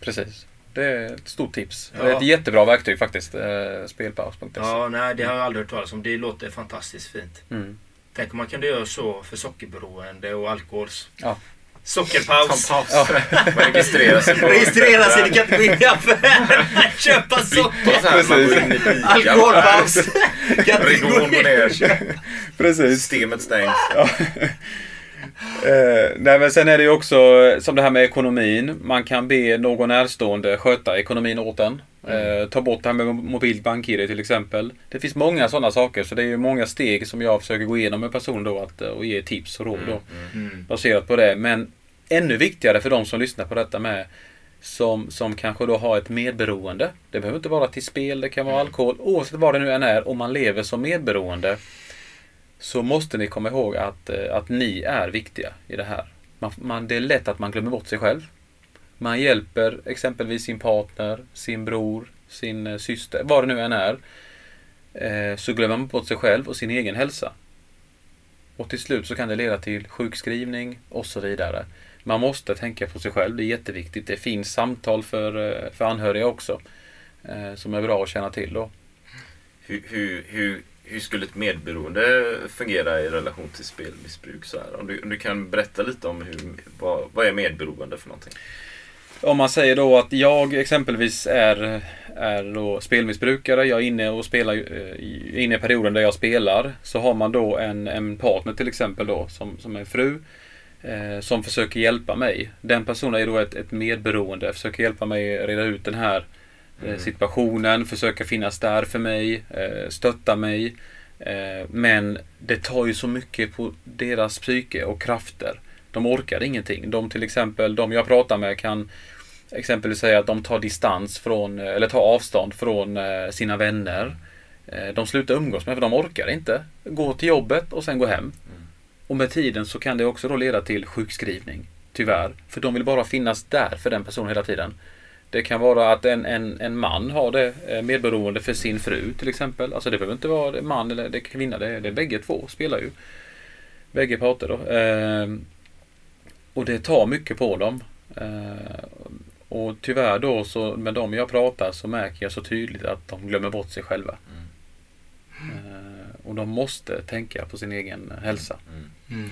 Precis. Det är ett stort tips. Ja. Det är ett jättebra verktyg faktiskt. Eh, Spelpaus.se. Ja, nej det har jag aldrig hört talas om. Det låter fantastiskt fint. Mm. Tänk om man kunde göra så för sockerberoende och alkohol. Ja. Sockerpaus. Paus. Man registrerar sig på... Registrera sig, du kan inte gå in i affären köpa socker. Alkoholpaus. Ridån går ner. Precis. Systemet stängs. Eh, nej men sen är det ju också eh, som det här med ekonomin. Man kan be någon närstående sköta ekonomin åt en. Eh, ta bort det här med mobilt bank-id till exempel. Det finns många sådana saker så det är ju många steg som jag försöker gå igenom med personen då att, eh, och ge tips och råd då. Mm. Baserat på det. Men ännu viktigare för de som lyssnar på detta med som, som kanske då har ett medberoende. Det behöver inte vara till spel, det kan vara alkohol. Oavsett vad det nu än är, om man lever som medberoende så måste ni komma ihåg att, eh, att ni är viktiga i det här. Man, man, det är lätt att man glömmer bort sig själv. Man hjälper exempelvis sin partner, sin bror, sin eh, syster, vad det nu än är. Eh, så glömmer man bort sig själv och sin egen hälsa. Och till slut så kan det leda till sjukskrivning och så vidare. Man måste tänka på sig själv, det är jätteviktigt. Det finns samtal för, för anhöriga också. Som är bra att känna till då. Hur, hur, hur, hur skulle ett medberoende fungera i relation till spelmissbruk? Så här? Om, du, om du kan berätta lite om hur, vad, vad är medberoende för någonting? Om man säger då att jag exempelvis är, är då spelmissbrukare, jag är inne och spelar, är i- eh, inne i perioden där jag spelar. Så har man då en, en partner till exempel då som, som är fru. Eh, som försöker hjälpa mig. Den personen är då ett, ett medberoende, försöker hjälpa mig reda ut den här eh, situationen, försöker finnas där för mig, eh, stötta mig. Eh, men det tar ju så mycket på deras psyke och krafter. De orkar ingenting. De till exempel, de jag pratar med kan exempelvis säga att de tar distans från, eller tar avstånd från sina vänner. De slutar umgås med för de orkar inte. Gå till jobbet och sen gå hem. Och med tiden så kan det också då leda till sjukskrivning. Tyvärr. För de vill bara finnas där för den personen hela tiden. Det kan vara att en, en, en man har det eh, medberoende för sin fru till exempel. Alltså det behöver inte vara en man eller det kvinna. Det är, det är bägge två spelar ju. Bägge parter då. Ehm, och det tar mycket på dem. Eh, och tyvärr då så med dem jag pratar så märker jag så tydligt att de glömmer bort sig själva. Eh, och de måste tänka på sin egen hälsa. Mm.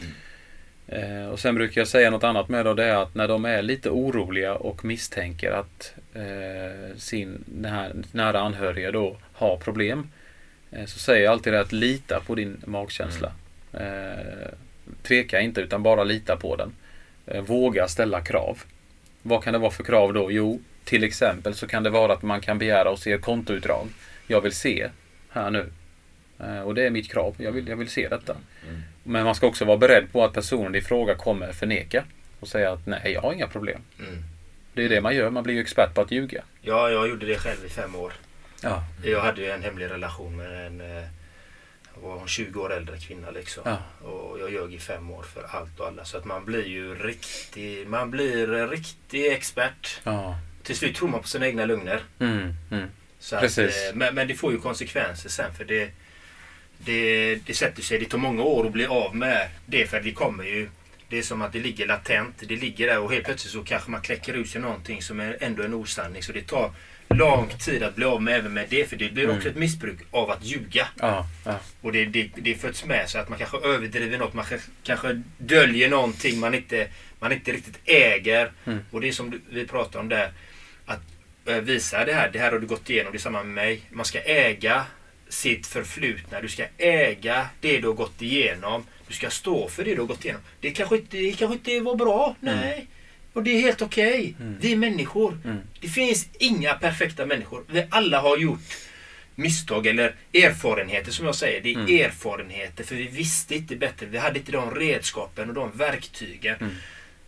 Eh, och sen brukar jag säga något annat med då, det är att när de är lite oroliga och misstänker att eh, sin här nära anhöriga då har problem. Eh, så säger jag alltid det att lita på din magkänsla. Eh, tveka inte utan bara lita på den. Eh, våga ställa krav. Vad kan det vara för krav då? Jo, till exempel så kan det vara att man kan begära och se kontoutdrag. Jag vill se här nu. Eh, och det är mitt krav. Jag vill, jag vill se detta. Mm. Men man ska också vara beredd på att personen i fråga kommer förneka och säga att nej, jag har inga problem. Mm. Det är det man gör. Man blir ju expert på att ljuga. Ja, jag gjorde det själv i fem år. Ja. Jag hade ju en hemlig relation med en eh, var hon 20 år äldre kvinna liksom. Ja. Och jag ljög i fem år för allt och alla. Så att man blir ju riktig, man blir riktig expert. Ja. Till slut tror man på sina egna lögner. Mm, mm. Så att, Precis. eh, men, men det får ju konsekvenser sen för det, det, det sätter sig. Det tar många år att bli av med det för vi kommer ju det är som att det ligger latent. Det ligger där och helt plötsligt så kanske man kläcker ut sig någonting som är ändå en osanning. Så det tar lång tid att bli av med även med det. För det blir också Mm. ett missbruk av att ljuga. Ja, ja. Och det, det, det föds med så att man kanske överdriver något. Man kanske, döljer någonting man inte, man inte riktigt äger. Mm. Och det är som vi pratar om där. Att eh, visar det här. Det här har du gått igenom. Det är samma med mig. Man ska äga sitt förflutna. Du ska äga det du har gått igenom. Du ska stå för det du har gått igenom. Det kanske inte, det kanske inte var bra. Nej. Och det är helt okej. Vi är människor. Det finns inga perfekta människor. Vi alla har gjort misstag eller erfarenheter som jag säger. Det är erfarenheter för vi visste inte bättre. Vi hade inte de redskapen och de verktygen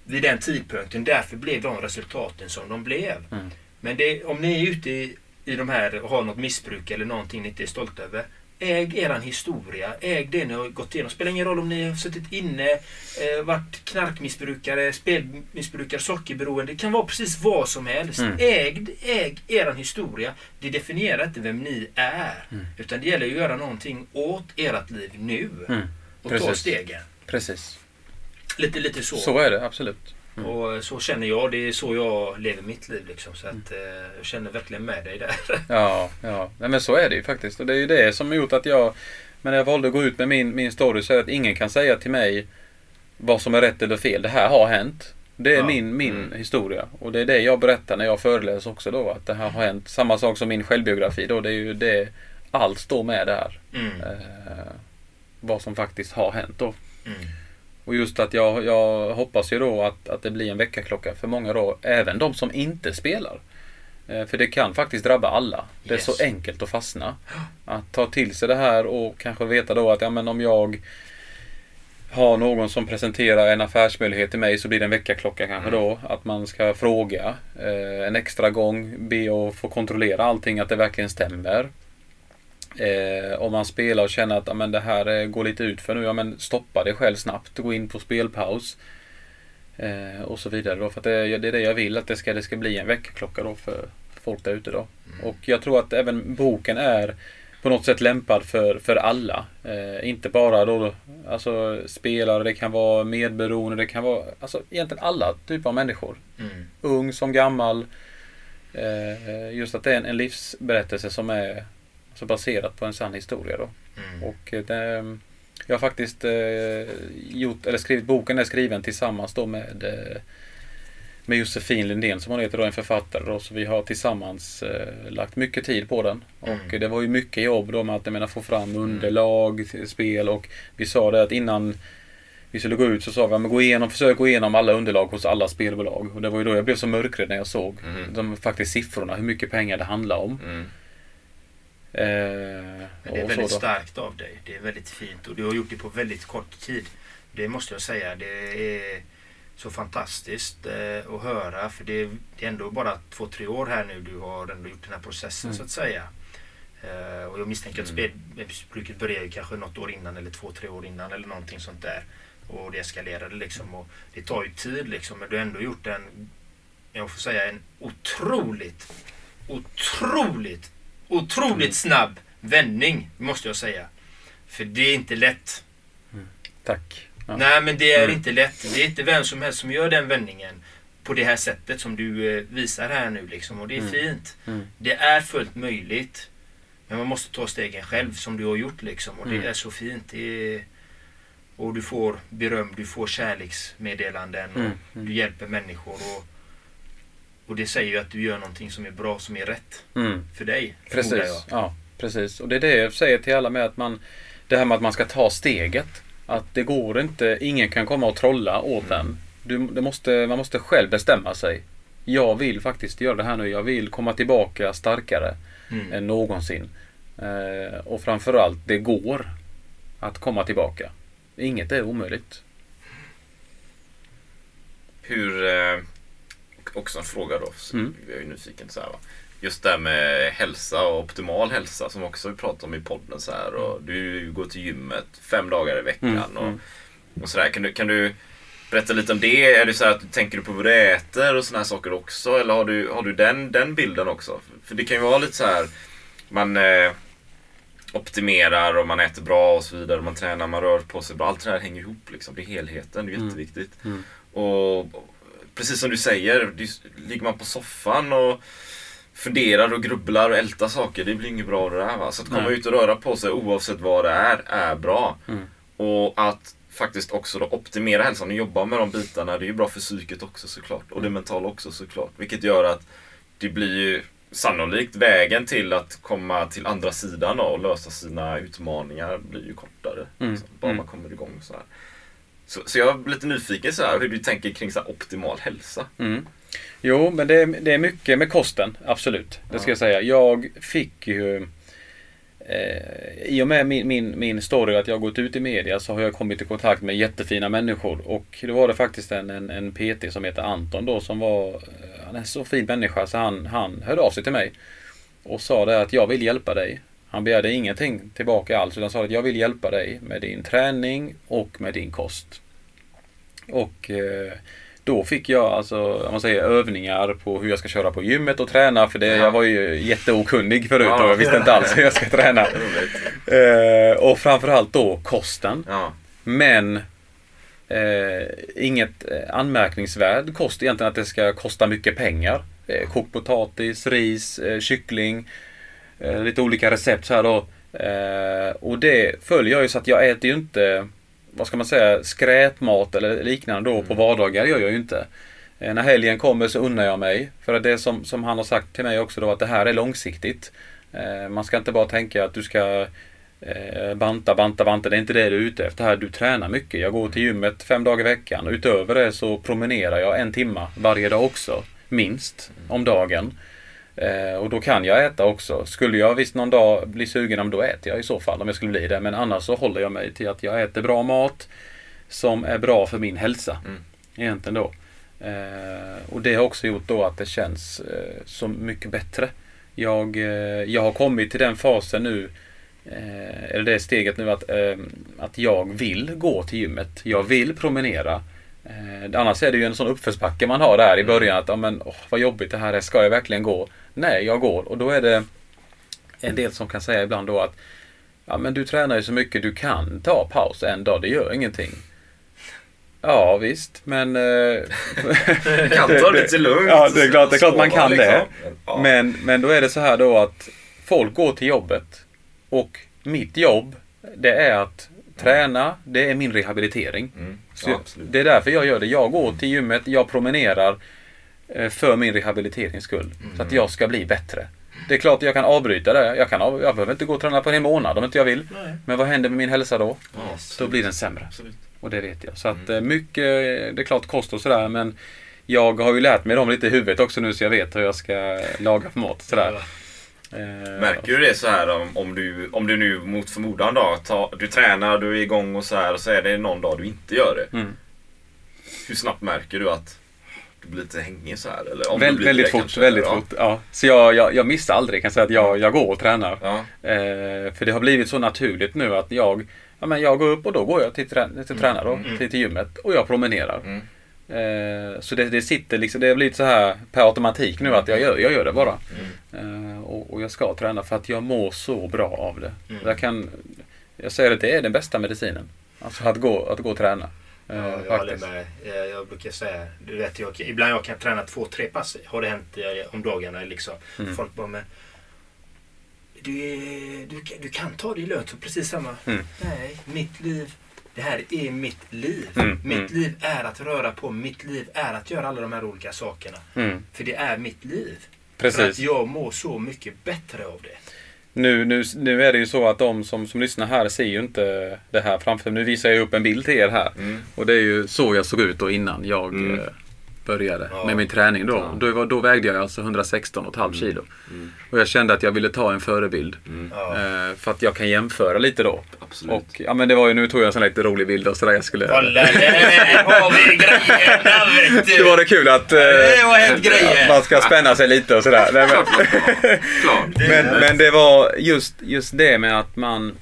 vid den tidpunkten. Därför blev de resultaten som de blev. Men det, om ni är ute i, i de här och har något missbruk eller någonting ni inte är stolta över. Äg eran historia. Äg det ni har gått igenom. Spelar ingen roll om ni har suttit inne, eh, varit knarkmissbrukare, spelmissbrukare, sockerberoende. Det kan vara precis vad som helst. Äg, äg eran historia. Det definierar inte vem ni är. Utan det gäller att göra någonting åt ert liv nu. Och ta stegen. Precis. Lite, lite så. Så är det absolut. Och så känner jag. Det är så jag lever mitt liv. Liksom. Så att, eh, jag känner verkligen med dig där. <laughs> Ja, ja. Nej, men så är det ju faktiskt. Och det är ju det som har gjort att jag, men när jag valde att gå ut med min, min story så är det att ingen kan säga till mig vad som är rätt eller fel. Det här har hänt. Det är Ja. min, min historia. Och det är det jag berättar när jag föreläser också då. Att det här har hänt. Samma sak som min självbiografi då. Det är ju det. Allt står med där. Mm. Eh, vad som faktiskt har hänt då. Mm. Och just att jag, jag hoppas ju då att, att det blir en väckarklocka för många då. Även de som inte spelar. Eh, För det kan faktiskt drabba alla. Det är Yes. så enkelt att fastna. Att ta till sig det här och kanske veta då att ja, men om jag har någon som presenterar en affärsmöjlighet till mig så blir det en väckarklocka kanske då. Att man ska fråga eh, en extra gång. Be att få kontrollera allting att det verkligen stämmer. Eh, om man spelar och känner att ja, men det här eh, går lite ut för nu. Men stoppa det själv snabbt. Gå in på spelpaus. Eh, och så vidare då. För det, det är det jag vill. Att det ska, det ska bli en väckarklocka då för folk där ute då. Och jag tror att även boken är på något sätt lämpad för, för alla. Eh, inte bara då alltså, spelare, det kan vara medberoende, det kan vara alltså, egentligen alla typer av människor. Mm. Ung som gammal. Eh, just att det är en, en livsberättelse som är alltså, baserad på en sann historia då. Mm. Och eh, det, jag har faktiskt eh, gjort, eller skrivit, boken är skriven tillsammans då med eh, med Josefin Lindén som hon heter då, en författare då, så vi har tillsammans eh, lagt mycket tid på den. Och Mm. det var ju mycket jobb då med att menar, få fram underlag, till spel och vi sa det att innan vi skulle gå ut så sa vi att gå igenom, försök gå igenom alla underlag hos alla spelbolag. Och det var ju då jag blev så mörkrädd när jag såg Mm. de faktiskt siffrorna, hur mycket pengar det handlar om. Mm. Eh, Men det är väldigt starkt av dig. Det är väldigt fint och du har gjort det på väldigt kort tid. Det måste jag säga. Det är så fantastiskt eh, att höra för det är, det är ändå bara två, tre år här nu du har ändå gjort den här processen Mm. så att säga. Eh, och jag misstänker att spelmissbruket började kanske något år innan eller två, tre år innan eller någonting sånt där. Och det eskalerade liksom. Och det tar ju tid liksom men du har ändå gjort en, jag får säga en otroligt, otroligt, otroligt snabb vändning måste jag säga. För det är inte lätt. Tack. Ja. Nej men det är Mm. inte lätt. Det är inte vem som helst som gör den vändningen på det här sättet som du eh, visar här nu liksom. Och det är Mm. fint. Mm. Det är fullt möjligt. Men man måste ta stegen själv som du har gjort liksom. Och det Mm. är så fint. Är... Och du får beröm, du får kärleksmeddelanden och Mm, mm. du hjälper människor. Och, och det säger ju att du gör någonting som är bra, som är rätt Mm. för dig. Precis. jag. Ja, precis. Och det är det jag säger till alla med att man Det här med att man ska ta steget. Att det går inte, ingen kan komma och trolla åt en. Du, det måste, man måste själv bestämma sig. Jag vill faktiskt göra det här nu. Jag vill komma tillbaka starkare Mm. än någonsin. Eh, och framförallt, det går att komma tillbaka. Inget är omöjligt. Hur, eh, också en fråga då, så Mm. jag är ju nyfiken så här va. Just det här med hälsa och optimal hälsa som också vi pratar om i podden så här. Och du går till gymmet fem dagar i veckan Mm, och, mm. och sådär. Kan du, kan du berätta lite om det? Är det så här att du tänker på vad du äter och sådana här saker också? Eller har du, har du den, den bilden också? För det kan ju vara lite så här man eh, optimerar och man äter bra och så vidare. Man tränar, man rör på sig bra. Allt det här hänger ihop liksom. Det är helheten, det är Mm. jätteviktigt. Mm. Och precis som du säger, det, ligger man på soffan och funderar och grubblar och ältar saker, det blir inget bra det där. Va? Så att komma Nej. ut och röra på sig oavsett vad det är, är bra. Mm. Och att faktiskt också då optimera hälsan och jobba med de bitarna, det är ju bra för psyket också såklart. Och det mentala också såklart. Vilket gör att det blir ju sannolikt vägen till att komma till andra sidan och lösa sina utmaningar blir ju kortare. Mm. Liksom, bara Mm. man kommer igång så här. Så, så jag är lite nyfiken så här, hur du tänker kring så optimal hälsa. Mm. Jo, men det, är- det är mycket med kosten. Absolut. Det ska jag säga. Jag fick ju... Eh, I och med min, min, min story att jag har gått ut i media så har jag kommit i kontakt med jättefina människor. Och då var det faktiskt en, en, en PT som heter Anton då som var... eh, Han är en så fin människa så han, han hörde av sig till mig. Och sa det att jag vill hjälpa dig. Han begärde ingenting tillbaka alls utan sa att jag vill hjälpa dig med din träning och med din kost. Och eh, då fick jag alltså, om man säger övningar på hur jag ska köra på gymmet och träna. För det, jag var ju jätteokunnig förut och jag visste inte alls hur jag ska träna. <laughs> Eh, och framförallt då kosten. Ja. Men eh, inget eh, anmärkningsvärd kost egentligen att det ska kosta mycket pengar. Eh, kokt potatis, ris, eh, kyckling. Eh, lite olika recept så här då. Eh, och det följer jag ju så att jag äter ju inte vad ska man säga, skräpmat eller liknande då på vardagar gör jag ju inte. Eh, När helgen kommer så unnar jag mig. För att det som, som han har sagt till mig också då att det här är långsiktigt. Man ska inte bara tänka att du ska banta, banta, banta. Det är inte det du är ute efter här. Du tränar mycket. Jag går till gymmet fem dagar i veckan. Och utöver det så promenerar jag en timma varje dag också. Minst om dagen. Eh, och då kan jag äta också. Skulle jag visst någon dag bli sugen, om då äter jag i så fall om jag skulle bli det. Men annars så håller jag mig till att jag äter bra mat som är bra för min hälsa. Egentligen då. Eh, och det har också gjort då att det känns eh, så mycket bättre. Jag, eh, jag har kommit till den fasen nu, eh, eller det steget nu att, eh, att jag vill gå till gymmet. Jag vill promenera. Eh, annars är det ju en sån uppförsbacke man har där i början. Att, ja, men, åh, vad jobbigt det här är. Ska jag verkligen gå? Nej, jag går. Och då är det en del som kan säga ibland då att Ja men du tränar ju så mycket, du kan ta paus en dag, det gör ingenting. Ja visst, men... eh, <laughs> kan ta det lite lugnt. Ja, det är klart, det är klart man kan det. liksom. Ja. Men, men då är det så här då att folk går till jobbet och mitt jobb, det är att träna, det är min rehabilitering. Så Ja, det är därför jag gör det. Jag går till gymmet, jag promenerar eh, för min rehabiliterings skull. Så att jag ska bli bättre. Det är klart jag kan avbryta det. Jag, kan av, jag behöver inte gå och träna på en månad om inte jag vill. Nej. Men vad händer med min hälsa då? Ja, Då blir den sämre. absolut. Och det vet jag. Så att eh, mycket, det är klart kost och sådär men jag har ju lärt mig dem lite i huvudet också nu så jag vet hur jag ska laga för mat sådär. Eh, Märker du det så här om, om, du, om du nu mot förmodan då, ta, du tränar, du är igång och så här och så är det någon dag du inte gör det. Mm. Hur snabbt märker du att du blir lite hängig så här? Eller om du Väl, blir väldigt det fort, kanske, väldigt fort. Ja. Så jag, jag, jag missar aldrig, kan säga att jag, jag går och tränar. Ja. Eh, för det har blivit så naturligt nu att jag, ja, men jag går upp och då går jag till, trä, till tränare då, till, till gymmet och jag promenerar. Mm. Eh, så det, det sitter liksom, det har blivit så här per automatik nu att jag gör, jag gör det bara. Eh, och, och jag ska träna för att jag mår så bra av det. Jag kan, jag säger att det är den bästa medicinen. Alltså att gå, att gå och träna. Eh, Ja, jag håller faktiskt. med. Jag, jag brukar säga, du vet, jag, ibland jag kan träna två, tre pass. Har det hänt om dagarna liksom. Mm. Folk bara, men du, du, du kan ta det lugnt och precis samma. Mm. Nej, mitt liv. Det här är mitt liv. Mm, Mitt mm. liv är att röra på. Mitt liv är att göra alla de här olika sakerna. Mm. För det är mitt liv. Precis. För att jag mår så mycket bättre av det. Nu, nu, nu är det ju så att de som, som lyssnar här ser ju inte det här framför Nu visar jag upp en bild till er här. Mm. Och det är ju så jag såg ut då innan jag Mm. eh, började Ja. med min träning då. Ja. Då, då vägde jag alltså 116,5 kilo. Och jag kände att jag ville ta en förebild. Ja. Eh, för att jag kan jämföra lite då. Absolut. Och ja men det var ju, nu tog jag en sån lite rolig bild och sådär jag skulle... Kolla, där har vi grejerna vet du. Då var det kul att eh, Det att man ska spänna sig lite och sådär. <laughs> Men, <laughs> men, men det var just, just det med att man...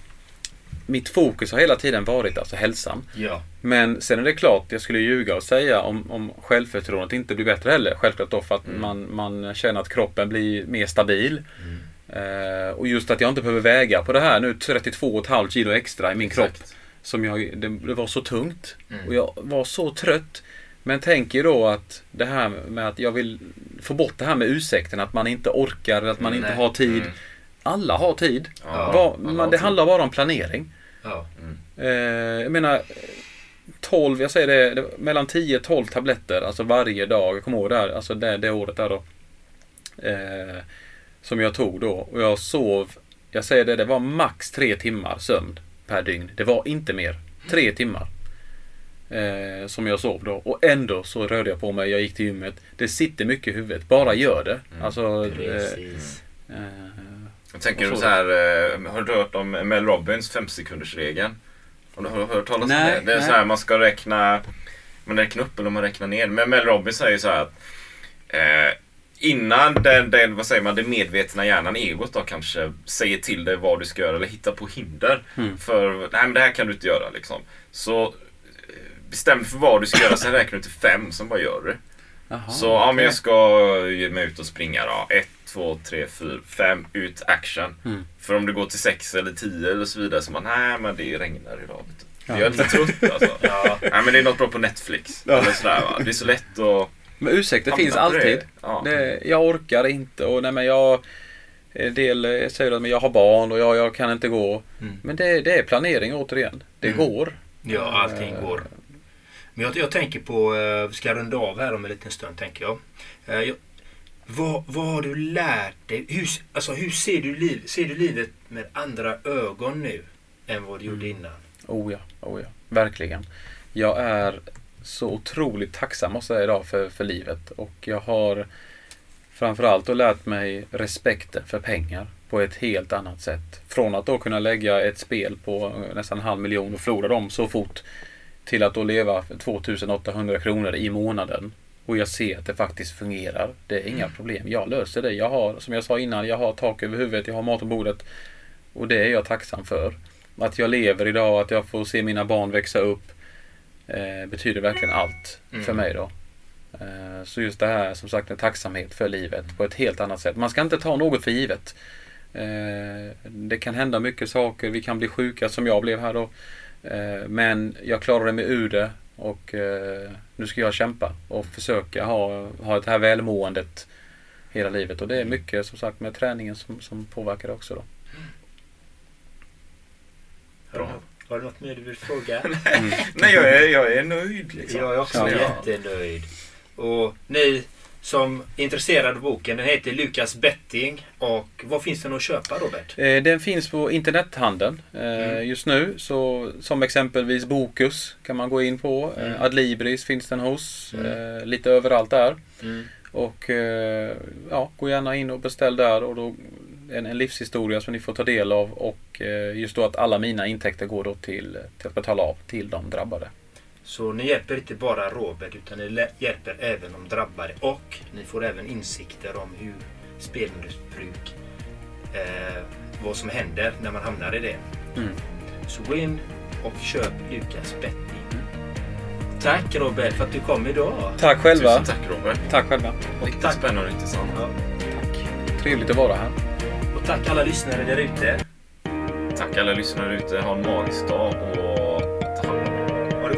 Mitt fokus har hela tiden varit alltså hälsan. Ja. Men sen är det klart, jag skulle ljuga och säga om, om självförtroendet inte blir bättre heller. Självklart då för att Mm. man, man känner att kroppen blir mer stabil. Eh, och just att jag inte behöver väga på det här nu 32,5 kilo extra i min kropp. Exakt. Som jag, det, det var så tungt. Mm. Och jag var så trött. Men tänk ju då att det här med att jag vill få bort det här med ursäkten att man inte orkar, att man inte har tid. Mm. Alla har tid. Ja, alla man, har det tid. handlar bara om planering. Ja. Eh, jag menar 12, jag säger det, det mellan 10-12 tabletter alltså varje dag. Jag kommer ihåg det här, alltså det, det året där då. Eh, som jag tog då. Och jag sov, jag säger det, det var max tre timmar sömn per dygn. Det var inte mer. Tre timmar. Eh, som jag sov då. Och ändå så rörde jag på mig. Jag gick till gymmet. Det sitter mycket i huvudet. Bara gör det. Mm. Alltså, Precis. eh, eh, Jag tänker Och så- här, eh, har du hört om Mel Robbins femsekundersregeln? Har du hört talas om det? Det är nej. så här, man ska räkna, man räknar upp eller man räknar ner. Men Mel Robbins säger så här att eh, innan den, den, vad säger man, den medvetna hjärnan, egot då kanske, säger till dig vad du ska göra eller hittar på hinder. Mm. För, nej men det här kan du inte göra liksom. Så eh, bestäm dig för vad du ska göra, sen räknar du till fem, sen bara gör du. Jaha, Så ja, men jag ska ge mig ut och springa då. Ett, två, tre, fyra, fem, ut, action. Mm. För om det går till sex eller tio eller så vidare så man, nej men det regnar idag. Vet du. Ja. Jag är lite trött alltså. <laughs> Ja. Nej men det är något bra på Netflix. Ja. Eller sådär, va? Det är så lätt att... Men ursäkter finns alltid. Det. Ja. Det, jag orkar inte och nej men jag del eh, säger att men jag har barn och jag, jag kan inte gå. Mm. Men det, det är planering återigen. Det Mm. går. Ja, allting går. Men jag, jag tänker på, eh, vi ska runda av här om en liten stund tänker jag. Eh, jag vad, vad har du lärt dig? Hur, alltså, hur ser, du liv, ser du livet med andra ögon nu än vad du gjorde innan? Oh ja, oh ja. Verkligen. Jag är så otroligt tacksam måste jag säga idag för, för livet. Och jag har framförallt då lärt mig respekten för pengar på ett helt annat sätt. Från att då kunna lägga ett spel på eh, nästan en halv miljon och förlora dem så fort till att då leva för 2800 kronor i månaden. Och jag ser att det faktiskt fungerar. Det är inga problem. Jag löser det. Jag har, som jag sa innan, jag har tak över huvudet, jag har mat på bordet. Och det är jag tacksam för. Att jag lever idag, att jag får se mina barn växa upp eh, betyder verkligen allt Mm. för mig då. Eh, så just det här som sagt en tacksamhet för livet på ett helt annat sätt. Man ska inte ta något för givet. Eh, det kan hända mycket saker, vi kan bli sjuka som jag blev här då. Eh, men jag klarade mig ur det och eh, nu ska jag kämpa och försöka ha, ha det här välmåendet hela livet. Och det är mycket som sagt med träningen som, som påverkar det också då. Har, du, något- har du något mer du vill fråga? <laughs> Nej jag är, jag är nöjd liksom. Jag är också Ja. jättenöjd. Och ni som är intresserade av boken, den heter Lukas Betting. Och vad finns den att köpa Robert? Eh, Den finns på internethandeln eh, Mm. just nu. Så, som exempelvis Bokus kan man gå in på. Mm. Eh, Adlibris finns den hos. Mm. Lite överallt där. Mm. Och ja, gå gärna in och beställ där. Och då en, en livshistoria som ni får ta del av. Och just då att alla mina intäkter går då till, till att betala av till de drabbade. Så ni hjälper inte bara Robert utan ni hjälper även de drabbade. Och ni får även insikter om hur spelmissbruk, eh, vad som händer när man hamnar i det. Mm. Så gå in och köp Lukas Betting. Tack Robert för att du kom idag. Tack själva. Tusen tack Robert. Tack själva. Riktigt tack. spännande och intressant. Ja. Tack. Trevligt att vara här. Och tack alla lyssnare där ute. Tack alla lyssnare ute. Ha en magisk dag och